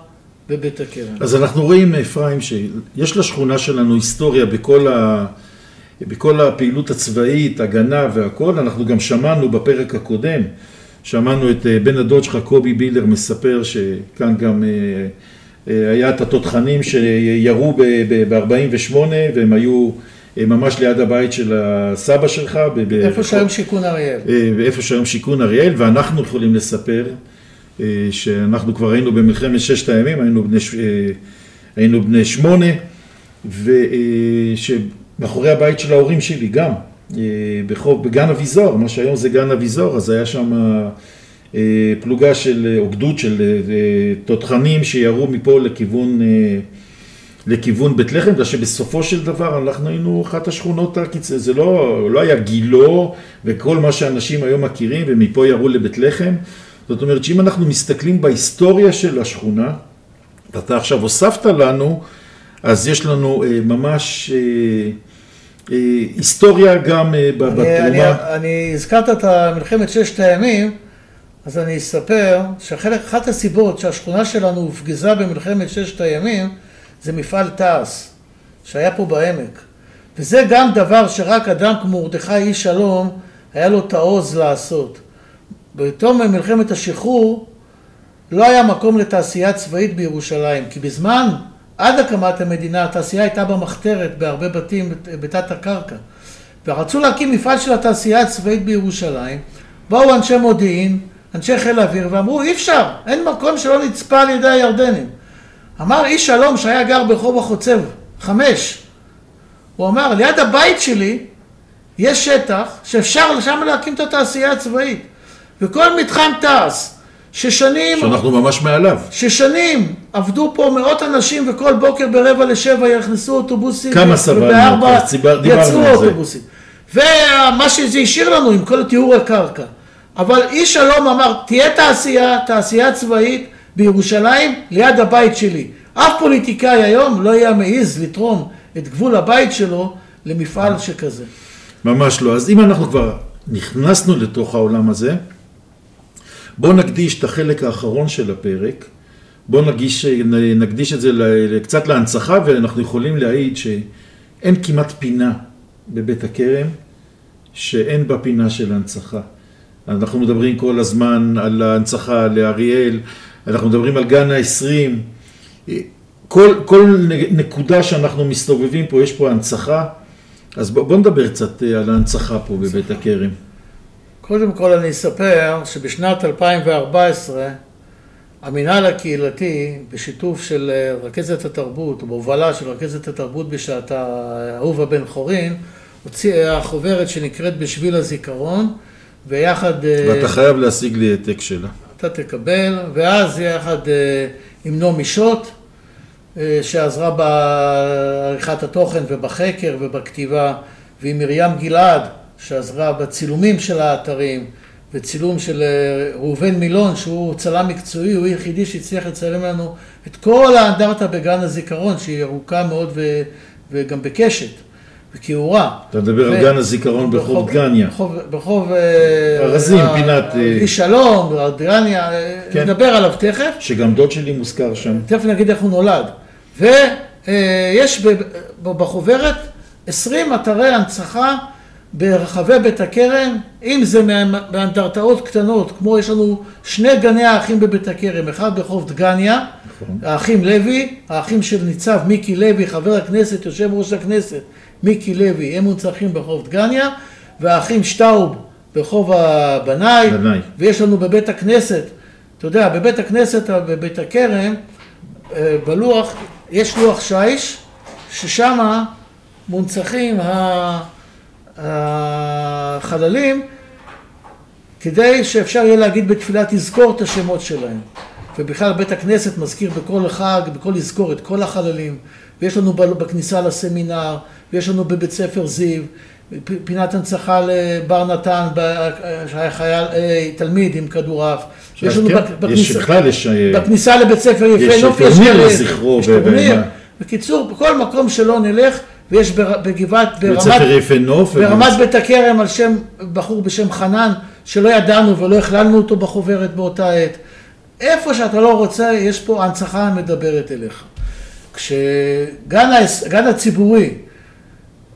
בבית הכרם. אז אנחנו רואים, אפרים, שיש לשכונה שלנו היסטוריה בכל, ה... בכל הפעילות הצבאית, הגנה והכל. אנחנו גם שמענו בפרק הקודם, שמענו את אה, בן הדוד שלך, קובי בילר, מספר שכאן גם אה, אה, היה את התותחנים שירו ב-48' והם היו ממש ליד הבית של הסבא שלך. ב- איפה שהיום שיכון אריאל. ואיפה שהיום שיכון אריאל, ואנחנו יכולים לספר שאנחנו כבר היינו במלחמת ששת הימים, היינו בני, אה, היינו בני שמונה, ושמאחורי הבית של ההורים שלי גם, אה, בחוב, בגן אביזור, מה שהיום זה גן אביזור, אז היה שם אה, פלוגה של, או גדוד של אה, תותחנים שירו מפה לכיוון... אה, לכיוון בית לחם, בגלל שבסופו של דבר אנחנו היינו אחת השכונות זה לא, לא היה גילו וכל מה שאנשים היום מכירים ומפה ירו לבית לחם. זאת אומרת שאם אנחנו מסתכלים בהיסטוריה של השכונה, אתה עכשיו הוספת לנו, אז יש לנו אה, ממש אה, אה, היסטוריה גם אה, ב- אני, בתרומה. אני, אני הזכרת את מלחמת ששת הימים, אז אני אספר שחלק, אחת הסיבות שהשכונה שלנו הופגזה במלחמת ששת הימים, זה מפעל תעש, שהיה פה בעמק. וזה גם דבר שרק אדם כמו מרדכי איש שלום, היה לו את העוז לעשות. בתום מלחמת השחרור, לא היה מקום לתעשייה צבאית בירושלים, כי בזמן, עד הקמת המדינה, התעשייה הייתה במחתרת בהרבה בתים בתת הקרקע. ורצו להקים מפעל של התעשייה הצבאית בירושלים, באו אנשי מודיעין, אנשי חיל האוויר, ואמרו, אי אפשר, אין מקום שלא נצפה על ידי הירדנים. אמר איש שלום שהיה גר ברחוב החוצב, חמש, הוא אמר, ליד הבית שלי יש שטח שאפשר שם להקים את התעשייה הצבאית. וכל מתחם תעש, ששנים... שאנחנו ממש מעליו. ששנים עבדו פה מאות אנשים וכל בוקר ברבע לשבע נכנסו אוטובוסים. כמה סבלנו, ובארבע יצאו זה. אוטובוסים. ומה שזה השאיר לנו עם כל תיאור הקרקע. אבל איש שלום אמר, תהיה תעשייה, תעשייה צבאית בירושלים ליד הבית שלי. אף פוליטיקאי היום לא היה מעז לתרום את גבול הבית שלו למפעל שכזה. ממש לא. אז אם אנחנו כבר נכנסנו לתוך העולם הזה, בואו נקדיש את החלק האחרון של הפרק, בואו נגיש, נקדיש את זה קצת להנצחה, ואנחנו יכולים להעיד שאין כמעט פינה בבית הכרם שאין בה פינה של הנצחה. אנחנו מדברים כל הזמן על ההנצחה לאריאל, אנחנו מדברים על גן העשרים, כל, כל נקודה שאנחנו מסתובבים פה, יש פה הנצחה, אז בוא, בוא נדבר קצת על ההנצחה פה בבית הכרם. קודם כל אני אספר שבשנת 2014 המינהל הקהילתי בשיתוף של אה, רכזת התרבות, בהובלה של רכזת התרבות בשעתה, אהובה בן חורין, הוציאה חוברת שנקראת בשביל הזיכרון, ויחד... אה, ואתה חייב להשיג לי העתק שלה. אתה תקבל, ואז יחד אה, עם נעמי שוט, אה, שעזרה בעריכת התוכן ובחקר ובכתיבה, ועם מרים גלעד, שעזרה בצילומים של האתרים, וצילום של אה, ראובן מילון, שהוא צלם מקצועי, הוא היחידי שהצליח לצלם לנו את כל האנדרטה בגן הזיכרון, שהיא ארוכה מאוד ו, וגם בקשת, וכיעורה. אתה מדבר על גן הזיכרון ברחוב דגניה. ברחוב, ברחוב אה, ארזים, אה, פינת, איש שלום, דגניה, כן. נדבר עליו תכף. שגם דוד שלי מוזכר שם. תכף נגיד איך הוא נולד. ויש בחוברת 20 אתרי הנצחה ברחבי בית הכרם, אם זה מאנדרטאות קטנות, כמו יש לנו שני גני האחים בבית הכרם, אחד ברחוב דגניה, נכון. האחים לוי, האחים של ניצב מיקי לוי, חבר הכנסת, יושב ראש הכנסת, מיקי לוי, הם מונצחים ברחוב דגניה, והאחים שטאוב ברחוב הבנאי, בנאי. ויש לנו בבית הכנסת, אתה יודע, בבית הכנסת, בבית הכרם, אה, בלוח, יש לוח שיש, ששם מונצחים ה- החללים, כדי שאפשר יהיה להגיד בתפילה תזכור את השמות שלהם. ובכלל בית הכנסת מזכיר בכל חג, בכל אזכור את כל החללים, ויש לנו בכניסה לסמינר, ויש לנו בבית ספר זיו, פינת הנצחה לבר נתן, שהיה חייל, אה, תלמיד עם כדורעף. יש לנו כן, בק- יש בכניסה- בכלל, יש... אה, בכניסה לבית ספר יפה יש נוף, טורניר גלריה, לזכרו יש טורניר. ב- בקיצור, בכל מקום שלא נלך, ויש בגבעת, ברמת. ברמת בית הכרם על שם בחור בשם חנן, שלא ידענו ולא הכללנו אותו בחוברת באותה עת. איפה שאתה לא רוצה, יש פה הנצחה המדברת אליך. כשגן הציבורי,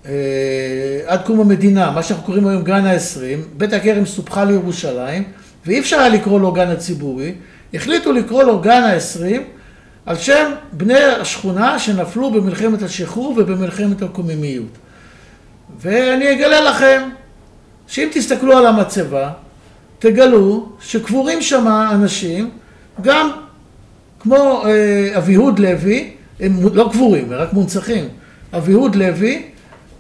אה, עד קום המדינה, מה שאנחנו קוראים היום גן העשרים, בית הכרם סופחה לירושלים, ואי אפשר היה לקרוא לו גן הציבורי, החליטו לקרוא לו גן העשרים, על שם בני השכונה שנפלו במלחמת השחרור ובמלחמת הקוממיות. ואני אגלה לכם שאם תסתכלו על המצבה, תגלו שקבורים שם אנשים, גם כמו אה, אביהוד לוי, הם לא קבורים, הם רק מונצחים, אביהוד לוי,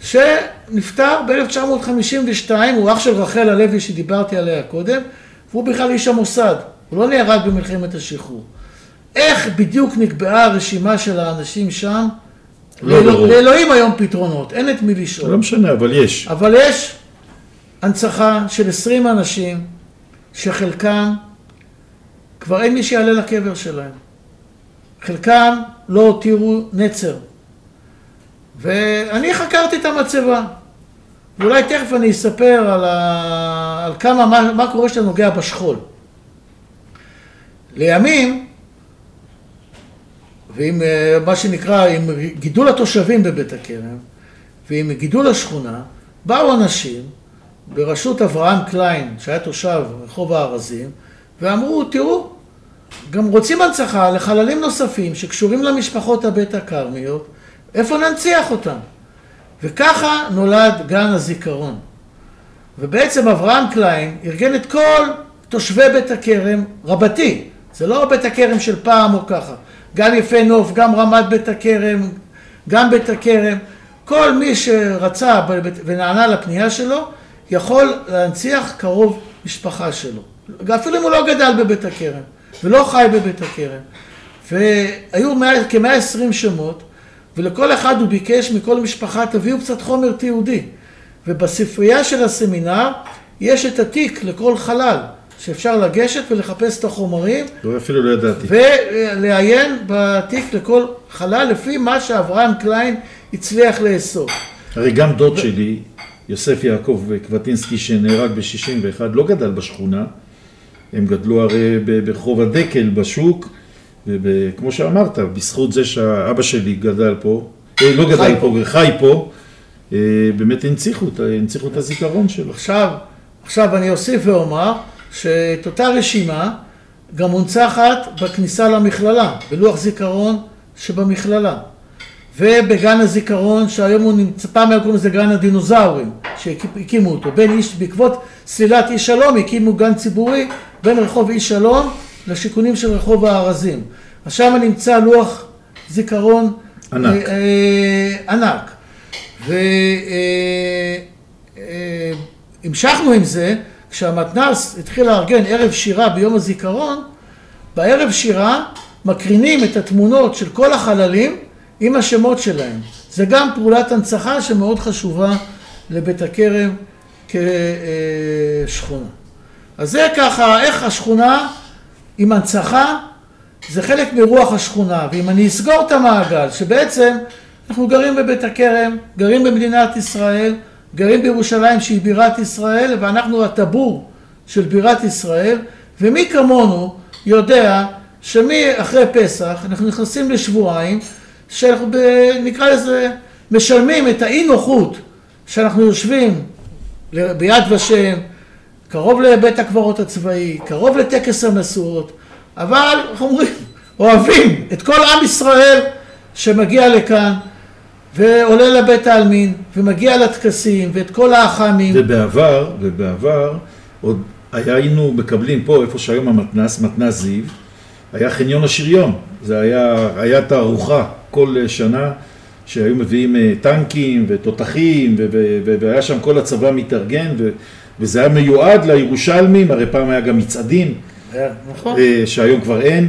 שנפטר ב-1952, הוא אח של רחל הלוי שדיברתי עליה קודם, והוא בכלל איש המוסד, הוא לא נהרג במלחמת השחרור. איך בדיוק נקבעה הרשימה של האנשים שם? לא ברור. לאלוהים היום פתרונות, אין את מי לשאול. לא משנה, אבל יש. אבל יש הנצחה של 20 אנשים, שחלקם כבר אין מי שיעלה לקבר שלהם. חלקם לא הותירו נצר. ואני חקרתי את המצבה. ואולי תכף אני אספר על, ה... על כמה, מה, מה קורה שאתה נוגע בשכול. לימים, ועם אה, מה שנקרא, עם גידול התושבים בבית הכרם, ועם גידול השכונה, באו אנשים בראשות אברהם קליין, שהיה תושב רחוב הארזים, ואמרו, תראו, גם רוצים הנצחה לחללים נוספים שקשורים למשפחות הבית הכרמיות, איפה ננציח אותם? וככה נולד גן הזיכרון. ובעצם אברהם קליין ארגן את כל תושבי בית הכרם רבתי, זה לא בית הכרם של פעם או ככה, גם יפה נוף, גם רמת בית הכרם, גם בית הכרם, כל מי שרצה ונענה לפנייה שלו, יכול להנציח קרוב משפחה שלו. אפילו אם הוא לא גדל בבית הכרם, ולא חי בבית הכרם. והיו כ-120 שמות, ולכל אחד הוא ביקש מכל משפחה, תביאו קצת חומר תיעודי. ובספרייה של הסמינר יש את התיק לכל חלל, שאפשר לגשת ולחפש את החומרים. לא, אפילו לא ידעתי. ולעיין בתיק לכל חלל, לפי מה שאברהם קליין הצליח לאסוף. הרי גם דוד ו... שלי, יוסף יעקב קבטינסקי, שנהרג ב-61, לא גדל בשכונה. הם גדלו הרי ברחוב הדקל בשוק, וכמו שאמרת, בזכות זה שהאבא שלי גדל פה, אה, לא גדל פה, חי פה, אה, באמת הנציחו, הנציחו את הזיכרון שלו. עכשיו, עכשיו אני אוסיף ואומר שאת אותה רשימה גם מונצחת בכניסה למכללה, בלוח זיכרון שבמכללה. ובגן הזיכרון, שהיום הוא נמצא, פעם היה קוראים לזה גן הדינוזאורים, שהקימו אותו. בין איש, בעקבות סלילת איש שלום הקימו גן ציבורי בין רחוב איש שלום לשיכונים של רחוב הארזים. אז שם נמצא לוח זיכרון ענק. אה, אה, ענק. והמשכנו אה, אה, עם זה, כשהמתנ"ס התחיל לארגן ערב שירה ביום הזיכרון, בערב שירה מקרינים את התמונות של כל החללים עם השמות שלהם. זה גם פעולת הנצחה שמאוד חשובה לבית הכרם כשכונה. אז זה ככה, איך השכונה עם הנצחה, זה חלק מרוח השכונה. ואם אני אסגור את המעגל, שבעצם אנחנו גרים בבית הכרם, גרים במדינת ישראל, גרים בירושלים שהיא בירת ישראל, ואנחנו הטבור של בירת ישראל, ומי כמונו יודע שמאחרי פסח אנחנו נכנסים לשבועיים שאנחנו נקרא לזה משלמים את האי נוחות שאנחנו יושבים ביד ושם, קרוב לבית הקברות הצבאי, קרוב לטקס המשואות, אבל איך אומרים, אוהבים את כל עם ישראל שמגיע לכאן ועולה לבית העלמין ומגיע לטקסים ואת כל האח"מים. ובעבר, ובעבר עוד היינו מקבלים פה, איפה שהיום המתנ"ס, מתנ"ס זיו, היה חניון השריון, זה היה, היה תערוכה כל שנה שהיו מביאים אה, טנקים ותותחים והיה שם כל הצבא מתארגן וזה היה מיועד לירושלמים, הרי פעם היה גם מצעדים, נכון. אה, שהיום כבר אין,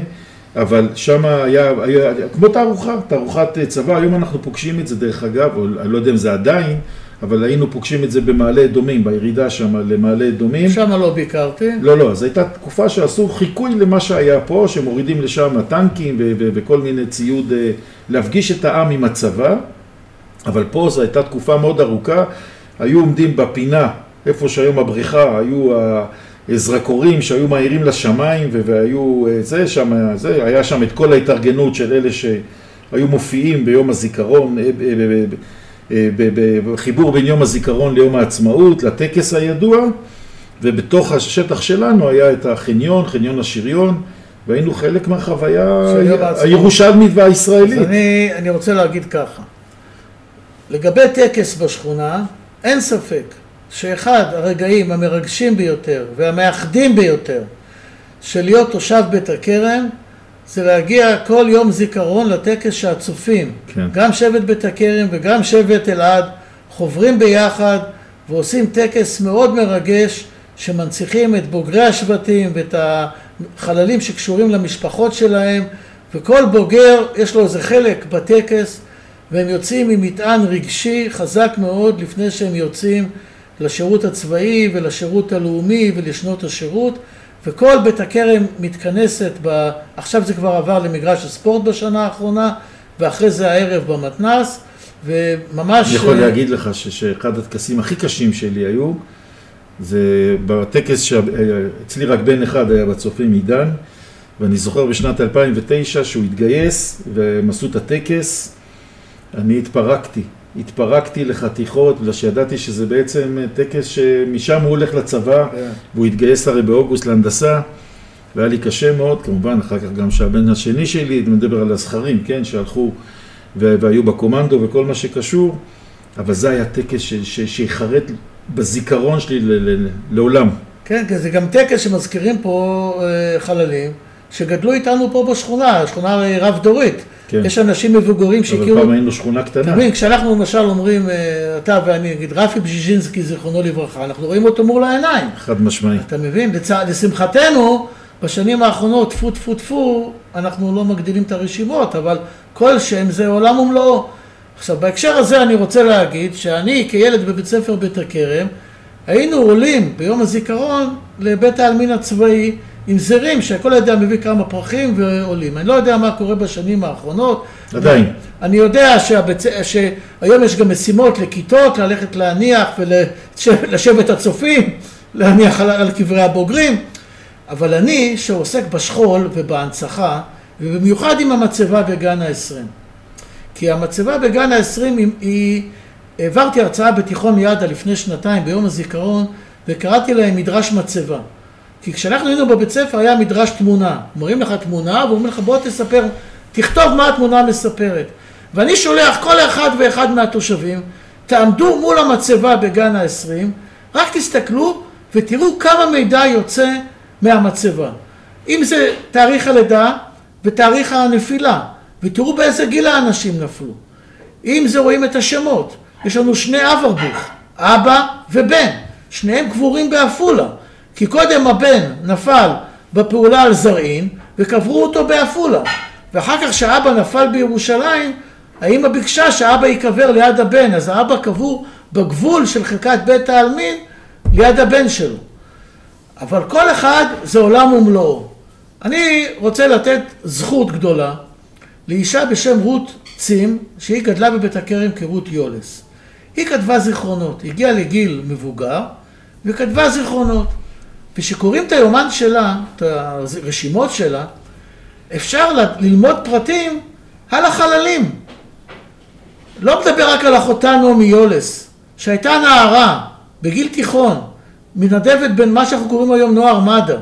אבל שם היה, היה כמו תערוכה, תערוכת צבא, היום אנחנו פוגשים את זה דרך אגב, או אני לא יודע אם זה עדיין, אבל היינו פוגשים את זה במעלה אדומים, בירידה שם למעלה אדומים. שם לא ביקרתי. לא, לא, זו הייתה תקופה שעשו חיקוי למה שהיה פה, שמורידים לשם טנקים וכל מיני ציוד, אה, להפגיש את העם עם הצבא, אבל פה זו הייתה תקופה מאוד ארוכה, היו עומדים בפינה, איפה שהיום הבריכה, היו הזרקורים שהיו מאירים לשמיים והיו אה, זה שם, זה, היה שם את כל ההתארגנות של אלה שהיו מופיעים ביום הזיכרון, אה, בחיבור בין יום הזיכרון ליום העצמאות, לטקס הידוע, ובתוך השטח שלנו היה את החניון, חניון השריון, והיינו חלק מהחוויה הירושלמית והישראלית. אז אני, אני רוצה להגיד ככה, לגבי טקס בשכונה, אין ספק שאחד הרגעים המרגשים ביותר והמאחדים ביותר של להיות תושב בית הכרם זה להגיע כל יום זיכרון לטקס שהצופים, כן. גם שבט בית הכרם וגם שבט אלעד, חוברים ביחד ועושים טקס מאוד מרגש שמנציחים את בוגרי השבטים ואת החללים שקשורים למשפחות שלהם וכל בוגר יש לו איזה חלק בטקס והם יוצאים עם מטען רגשי חזק מאוד לפני שהם יוצאים לשירות הצבאי ולשירות הלאומי ולשנות השירות וכל בית הכרם מתכנסת, ב... עכשיו זה כבר עבר למגרש הספורט בשנה האחרונה ואחרי זה הערב במתנ"ס וממש... אני יכול להגיד לך שאחד הטקסים הכי קשים שלי היו זה בטקס שאצלי רק בן אחד היה בצופים עידן ואני זוכר בשנת 2009 שהוא התגייס והם עשו את הטקס אני התפרקתי, התפרקתי לחתיכות, בגלל שידעתי שזה בעצם טקס שמשם הוא הולך לצבא, yeah. כן. והוא התגייס הרי באוגוסט להנדסה, והיה לי קשה מאוד, כמובן, אחר כך גם שהבן השני שלי, אני מדבר על הזכרים, כן, שהלכו והיו בקומנדו וכל מה שקשור, אבל זה היה טקס שיחרט בזיכרון שלי לעולם. כן, כי זה גם טקס שמזכירים פה אה, חללים, שגדלו איתנו פה בשכונה, שכונה רב דורית. כן. יש אנשים מבוגרים שהכירו... אבל פעם היינו שכונה קטנה. אתה מבין, כשאנחנו למשל אומרים, אה, אתה ואני, נגיד רפי בז'יז'ינסקי, זיכרונו לברכה, אנחנו רואים אותו מול העיניים. חד משמעי. אתה מבין? לצ... לשמחתנו, בשנים האחרונות, טפו טפו טפו, אנחנו לא מגדילים את הרשימות, אבל כל שם זה עולם ומלואו. עכשיו, בהקשר הזה אני רוצה להגיד שאני כילד בבית ספר בית הכרם, היינו עולים ביום הזיכרון לבית העלמין הצבאי. עם זרים שכל אדם מביא כמה פרחים ועולים. אני לא יודע מה קורה בשנים האחרונות. עדיין. אני יודע שהבצ... שהיום יש גם משימות לכיתות, ללכת להניח ולשבת הצופים, להניח על, על קברי הבוגרים, אבל אני, שעוסק בשכול ובהנצחה, ובמיוחד עם המצבה בגן העשרים. כי המצבה בגן העשרים היא, היא... העברתי הרצאה בתיכון ידע לפני שנתיים ביום הזיכרון וקראתי להם מדרש מצבה. כי כשאנחנו היינו בבית ספר היה מדרש תמונה. מראים לך תמונה ואומרים לך בוא תספר, תכתוב מה התמונה מספרת. ואני שולח כל אחד ואחד מהתושבים, תעמדו מול המצבה בגן העשרים, רק תסתכלו ותראו כמה מידע יוצא מהמצבה. אם זה תאריך הלידה ותאריך הנפילה, ותראו באיזה גיל האנשים נפלו. אם זה רואים את השמות, יש לנו שני אברבוך, אבא ובן, שניהם קבורים בעפולה. כי קודם הבן נפל בפעולה על זרעין וקברו אותו בעפולה. ואחר כך כשאבא נפל בירושלים האמא ביקשה שאבא ייקבר ליד הבן. אז האבא קבור בגבול של חלקת בית העלמין ליד הבן שלו. אבל כל אחד זה עולם ומלואו. אני רוצה לתת זכות גדולה לאישה בשם רות צים שהיא גדלה בבית הכרם כרות יולס. היא כתבה זיכרונות, הגיעה לגיל מבוגר וכתבה זיכרונות וכשקוראים את היומן שלה, את הרשימות שלה, אפשר ללמוד פרטים על החללים. לא מדבר רק על אחותה נעמי יולס, שהייתה נערה בגיל תיכון, מנדבת בין מה שאנחנו קוראים היום נוער מד"א,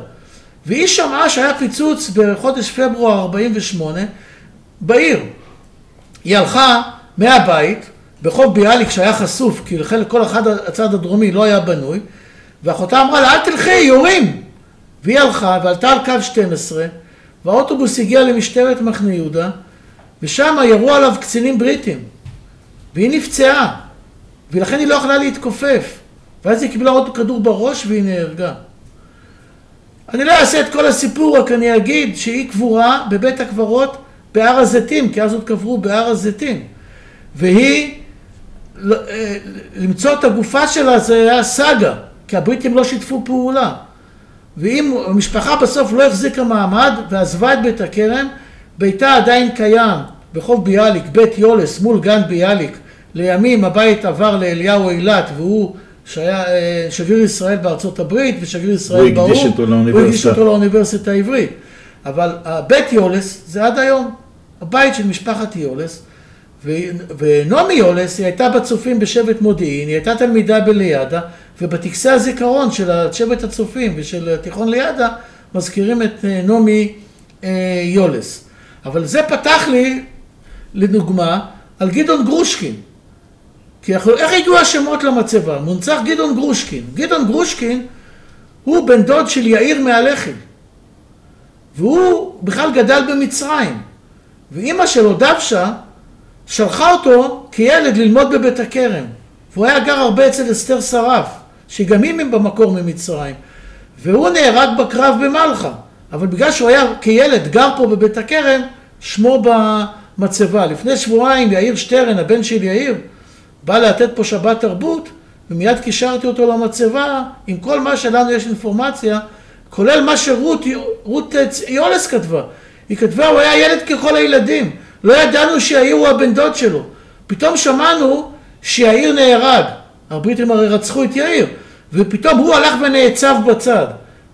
והיא שמעה שהיה פיצוץ בחודש פברואר 48 בעיר. היא הלכה מהבית, ברחוב ביאליק שהיה חשוף, כי לחלק כל אחד הצד הדרומי לא היה בנוי, ואחותה אמרה לה, אל תלכי, יורים. והיא הלכה ועלתה על קו 12, והאוטובוס הגיע למשטרת מחנה יהודה, ושם ירו עליו קצינים בריטים. והיא נפצעה, ולכן היא לא יכלה להתכופף. ואז היא קיבלה עוד כדור בראש והיא נהרגה. אני לא אעשה את כל הסיפור, רק אני אגיד שהיא קבורה בבית הקברות בהר הזיתים, כי אז עוד קברו בהר הזיתים. והיא, אה, למצוא את הגופה שלה זה היה סאגה. כי הבריטים לא שיתפו פעולה. ואם המשפחה בסוף לא החזיקה מעמד ועזבה את בית הכרם, ביתה עדיין קיים ברחוב ביאליק, בית יולס מול גן ביאליק. לימים הבית עבר לאליהו אילת והוא שהיה אה, שגריר ישראל בארצות הברית ושגריר ישראל באו"ם. הוא הקדיש אותו לאוניברסיטה. הוא הקדיש אותו לאוניברסיטה העברית. אבל בית יולס זה עד היום. הבית של משפחת יולס. ונעמי יולס היא הייתה בצופים בשבט מודיעין, היא הייתה תלמידה בליד"ה ובטקסי הזיכרון של שבט הצופים ושל תיכון לידע מזכירים את אה, נעמי אה, יולס. אבל זה פתח לי, לדוגמה, על גדעון גרושקין. כי אנחנו, איך הגיעו השמות למצבה? מונצח גדעון גרושקין. גדעון גרושקין הוא בן דוד של יאיר מהלח"י. והוא בכלל גדל במצרים. ואימא שלו, דבשה, שלחה אותו כילד ללמוד בבית הכרם. והוא היה גר הרבה אצל אסתר שרף, שגם היא במקור ממצרים. והוא נהרג בקרב במלחה. אבל בגלל שהוא היה כילד גר פה בבית הכרם, שמו במצבה. לפני שבועיים יאיר שטרן, הבן של יאיר, בא לתת פה שבת תרבות, ומיד קישרתי אותו למצבה עם כל מה שלנו יש אינפורמציה, כולל מה שרות רות יולס כתבה. היא כתבה, הוא היה ילד ככל הילדים. לא ידענו שיאיר הוא הבן דוד שלו. פתאום שמענו שיאיר נהרג. הבריטים הרי רצחו את יאיר, ופתאום הוא הלך ונעצב בצד.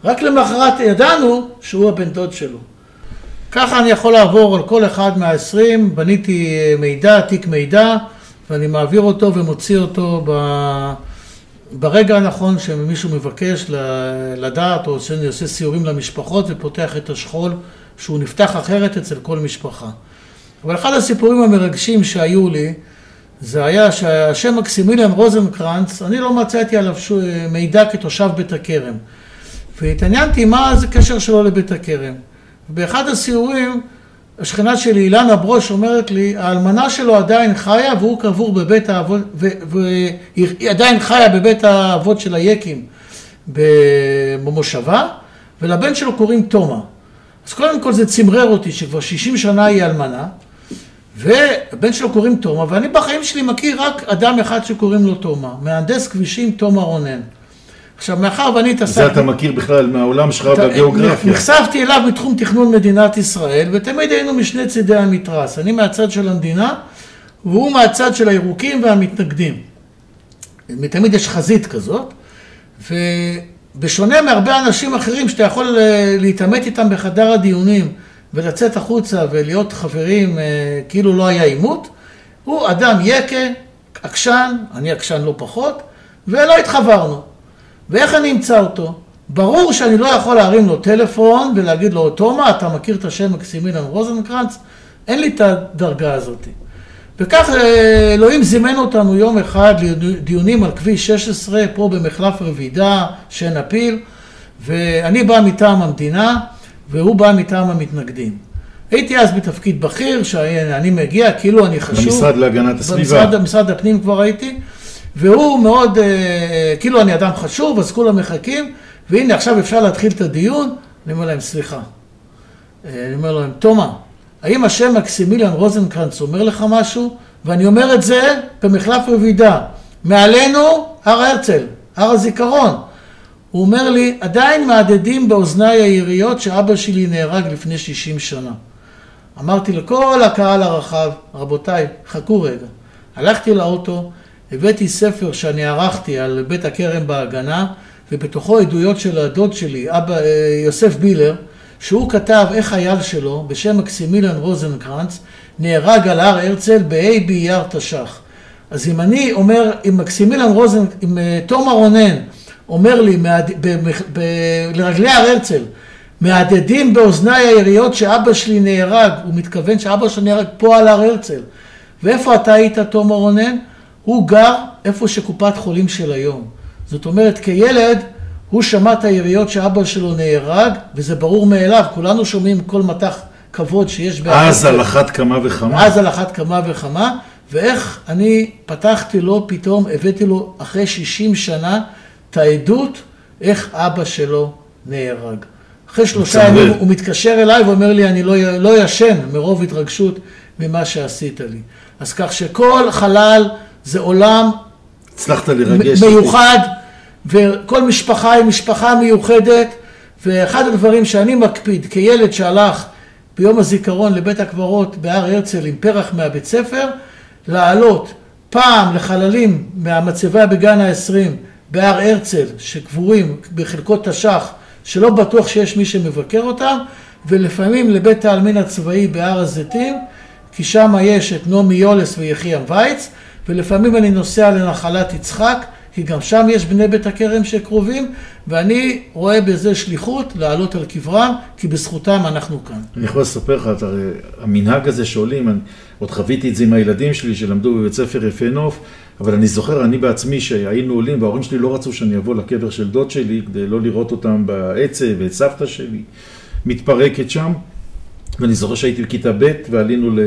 רק למחרת ידענו שהוא הבן דוד שלו. ככה אני יכול לעבור על כל אחד מהעשרים, בניתי מידע, תיק מידע, ואני מעביר אותו ומוציא אותו ב... ברגע הנכון שמישהו מבקש לדעת, או שאני עושה סיורים למשפחות ופותח את השכול, שהוא נפתח אחרת אצל כל משפחה. אבל אחד הסיפורים המרגשים שהיו לי, זה היה שהשם מקסימיליאן רוזנקרנץ, אני לא מצאתי עליו מידע כתושב בית הכרם. והתעניינתי מה זה קשר שלו לבית הכרם. באחד הסיורים, השכנה שלי, אילנה ברוש, אומרת לי, האלמנה שלו עדיין חיה והוא קבור בבית האבות, והיא עדיין חיה בבית האבות של היקים במושבה, ולבן שלו קוראים תומא. אז קודם כל זה צמרר אותי שכבר 60 שנה היא אלמנה, והבן שלו קוראים תומא, ואני בחיים שלי מכיר רק אדם אחד שקוראים לו תומא, מהנדס כבישים תומא רונן. עכשיו, מאחר ואני התעסקתי... זה אתה מכיר בכלל מהעולם שלך בגיאוגרפיה. נחשפתי אליו מתחום תכנון מדינת ישראל, ותמיד היינו משני צידי המתרס. אני מהצד של המדינה, והוא מהצד של הירוקים והמתנגדים. תמיד יש חזית כזאת, ובשונה מהרבה אנשים אחרים שאתה יכול אה, להתעמת איתם בחדר הדיונים ולצאת החוצה ולהיות חברים אה, כאילו לא היה עימות, הוא אדם יקה, עקשן, אני עקשן לא פחות, ולא התחברנו. ואיך אני אמצא אותו? ברור שאני לא יכול להרים לו טלפון ולהגיד לו, תומא, אתה מכיר את השם מקסימילן רוזנקרנץ? אין לי את הדרגה הזאת. וכך אה, אלוהים זימן אותנו יום אחד לדיונים על כביש 16 פה במחלף רבידה, שן הפיל, ואני בא מטעם המדינה והוא בא מטעם המתנגדים. הייתי אז בתפקיד בכיר, שאני מגיע, כאילו אני חשוב. במשרד להגנת הסביבה. במשרד הפנים כבר הייתי. והוא מאוד, אה, כאילו אני אדם חשוב, אז כולם מחכים, והנה עכשיו אפשר להתחיל את הדיון, אני אומר להם, סליחה. אה, אני אומר להם, תומא, האם השם מקסימיליאן רוזנקרנץ אומר לך משהו? ואני אומר את זה במחלף רבידה. מעלינו הר הרצל, הר הזיכרון. הוא אומר לי, עדיין מהדהדים באוזניי היריות שאבא שלי נהרג לפני 60 שנה. אמרתי לכל הקהל הרחב, רבותיי, חכו רגע. הלכתי לאוטו, הבאתי ספר שאני ערכתי על בית הכרם בהגנה, ובתוכו עדויות של הדוד שלי, אבא אה, יוסף בילר, שהוא כתב איך חייל שלו, בשם מקסימילן רוזנקרנץ, נהרג על הר הרצל בה' באייר תש"ח. אז אם אני אומר, אם מקסימילן רוזן, אם אה, תומר רונן אומר לי. לרגלי הר הרצל, מהדהדים באוזניי היריות שאבא שלי נהרג, הוא מתכוון שאבא שלי נהרג פה על הר הרצל. ואיפה אתה היית, תומר רונן? הוא גר איפה שקופת חולים של היום. זאת אומרת, כילד הוא שמע את היריות שאבא שלו נהרג, וזה ברור מאליו, כולנו שומעים כל מטח כבוד שיש בארץ. אז על אחת כמה וכמה. אז על אחת כמה וכמה, ואיך אני פתחתי לו פתאום, הבאתי לו אחרי 60 שנה את העדות איך אבא שלו נהרג. אחרי שלושה ימים הוא מתקשר אליי ואומר לי, אני לא, לא ישן מרוב התרגשות ממה שעשית לי. אז כך שכל חלל זה עולם הצלחת לרגש מיוחד, וכל משפחה היא משפחה מיוחדת, ואחד הדברים שאני מקפיד כילד שהלך ביום הזיכרון לבית הקברות בהר הרצל עם פרח מהבית ספר, לעלות פעם לחללים מהמצבה בגן העשרים בהר הרצל, שקבורים בחלקות תש"ח, שלא בטוח שיש מי שמבקר אותם, ולפעמים לבית העלמין הצבאי בהר הזיתים, כי שם יש את נעמי יולס ויחיעם וייץ, ולפעמים אני נוסע לנחלת יצחק, כי גם שם יש בני בית הכרם שקרובים, ואני רואה בזה שליחות לעלות על קברם, כי בזכותם אנחנו כאן. אני יכול לספר לך, המנהג הזה שעולים, אני עוד חוויתי את זה עם הילדים שלי שלמדו בבית ספר יפה נוף, אבל אני זוכר, אני בעצמי, שהיינו עולים, וההורים שלי לא רצו שאני אבוא לקבר של דוד שלי, כדי לא לראות אותם בעצב, ואת סבתא שלי מתפרקת שם. ואני זוכר שהייתי בכיתה ב' ועלינו ל...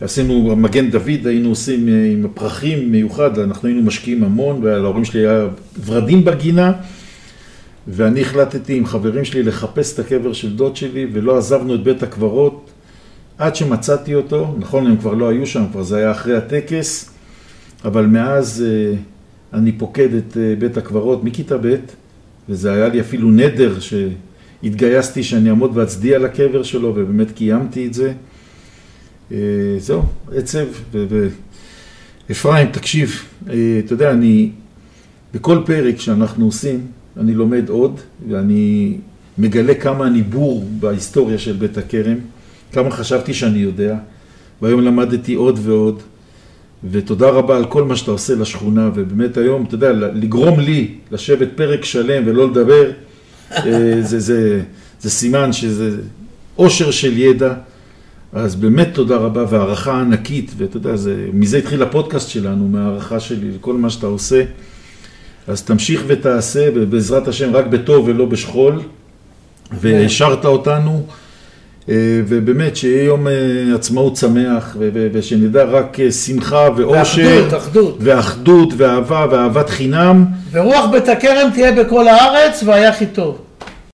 עשינו מגן דוד, היינו עושים אה, עם פרחים מיוחד, אנחנו היינו משקיעים המון, ולהורים שלי היה ורדים בגינה, ואני החלטתי עם חברים שלי לחפש את הקבר של דוד שלי, ולא עזבנו את בית הקברות עד שמצאתי אותו, נכון, הם כבר לא היו שם, כבר זה היה אחרי הטקס, אבל מאז אה, אני פוקד את אה, בית הקברות מכיתה ב', וזה היה לי אפילו נדר שהתגייסתי שאני אעמוד ואצדיע לקבר שלו, ובאמת קיימתי את זה. אה, זהו, עצב. ואפרים, תקשיב, אתה יודע, אני, בכל פרק שאנחנו עושים, אני לומד עוד, ואני מגלה כמה אני בור בהיסטוריה של בית הכרם, כמה חשבתי שאני יודע, והיום למדתי עוד ועוד, ותודה רבה על כל מה שאתה עושה לשכונה, ובאמת היום, אתה יודע, לגרום לי לשבת פרק שלם ולא לדבר, אה, זה, זה, זה סימן שזה אושר של ידע. אז באמת תודה רבה והערכה ענקית, ואתה יודע, זה, מזה התחיל הפודקאסט שלנו, מהערכה שלי לכל מה שאתה עושה. אז תמשיך ותעשה, ובעזרת השם רק בטוב ולא בשכול, והשארת אותנו, ובאמת שיהיה יום אה, עצמאות שמח, ושנדע רק אה, שמחה ואושר, ואחדות, אחדות, ואחדות, ואהבה, ואהבת חינם. ורוח בית הכרם תהיה בכל הארץ, והיה הכי טוב.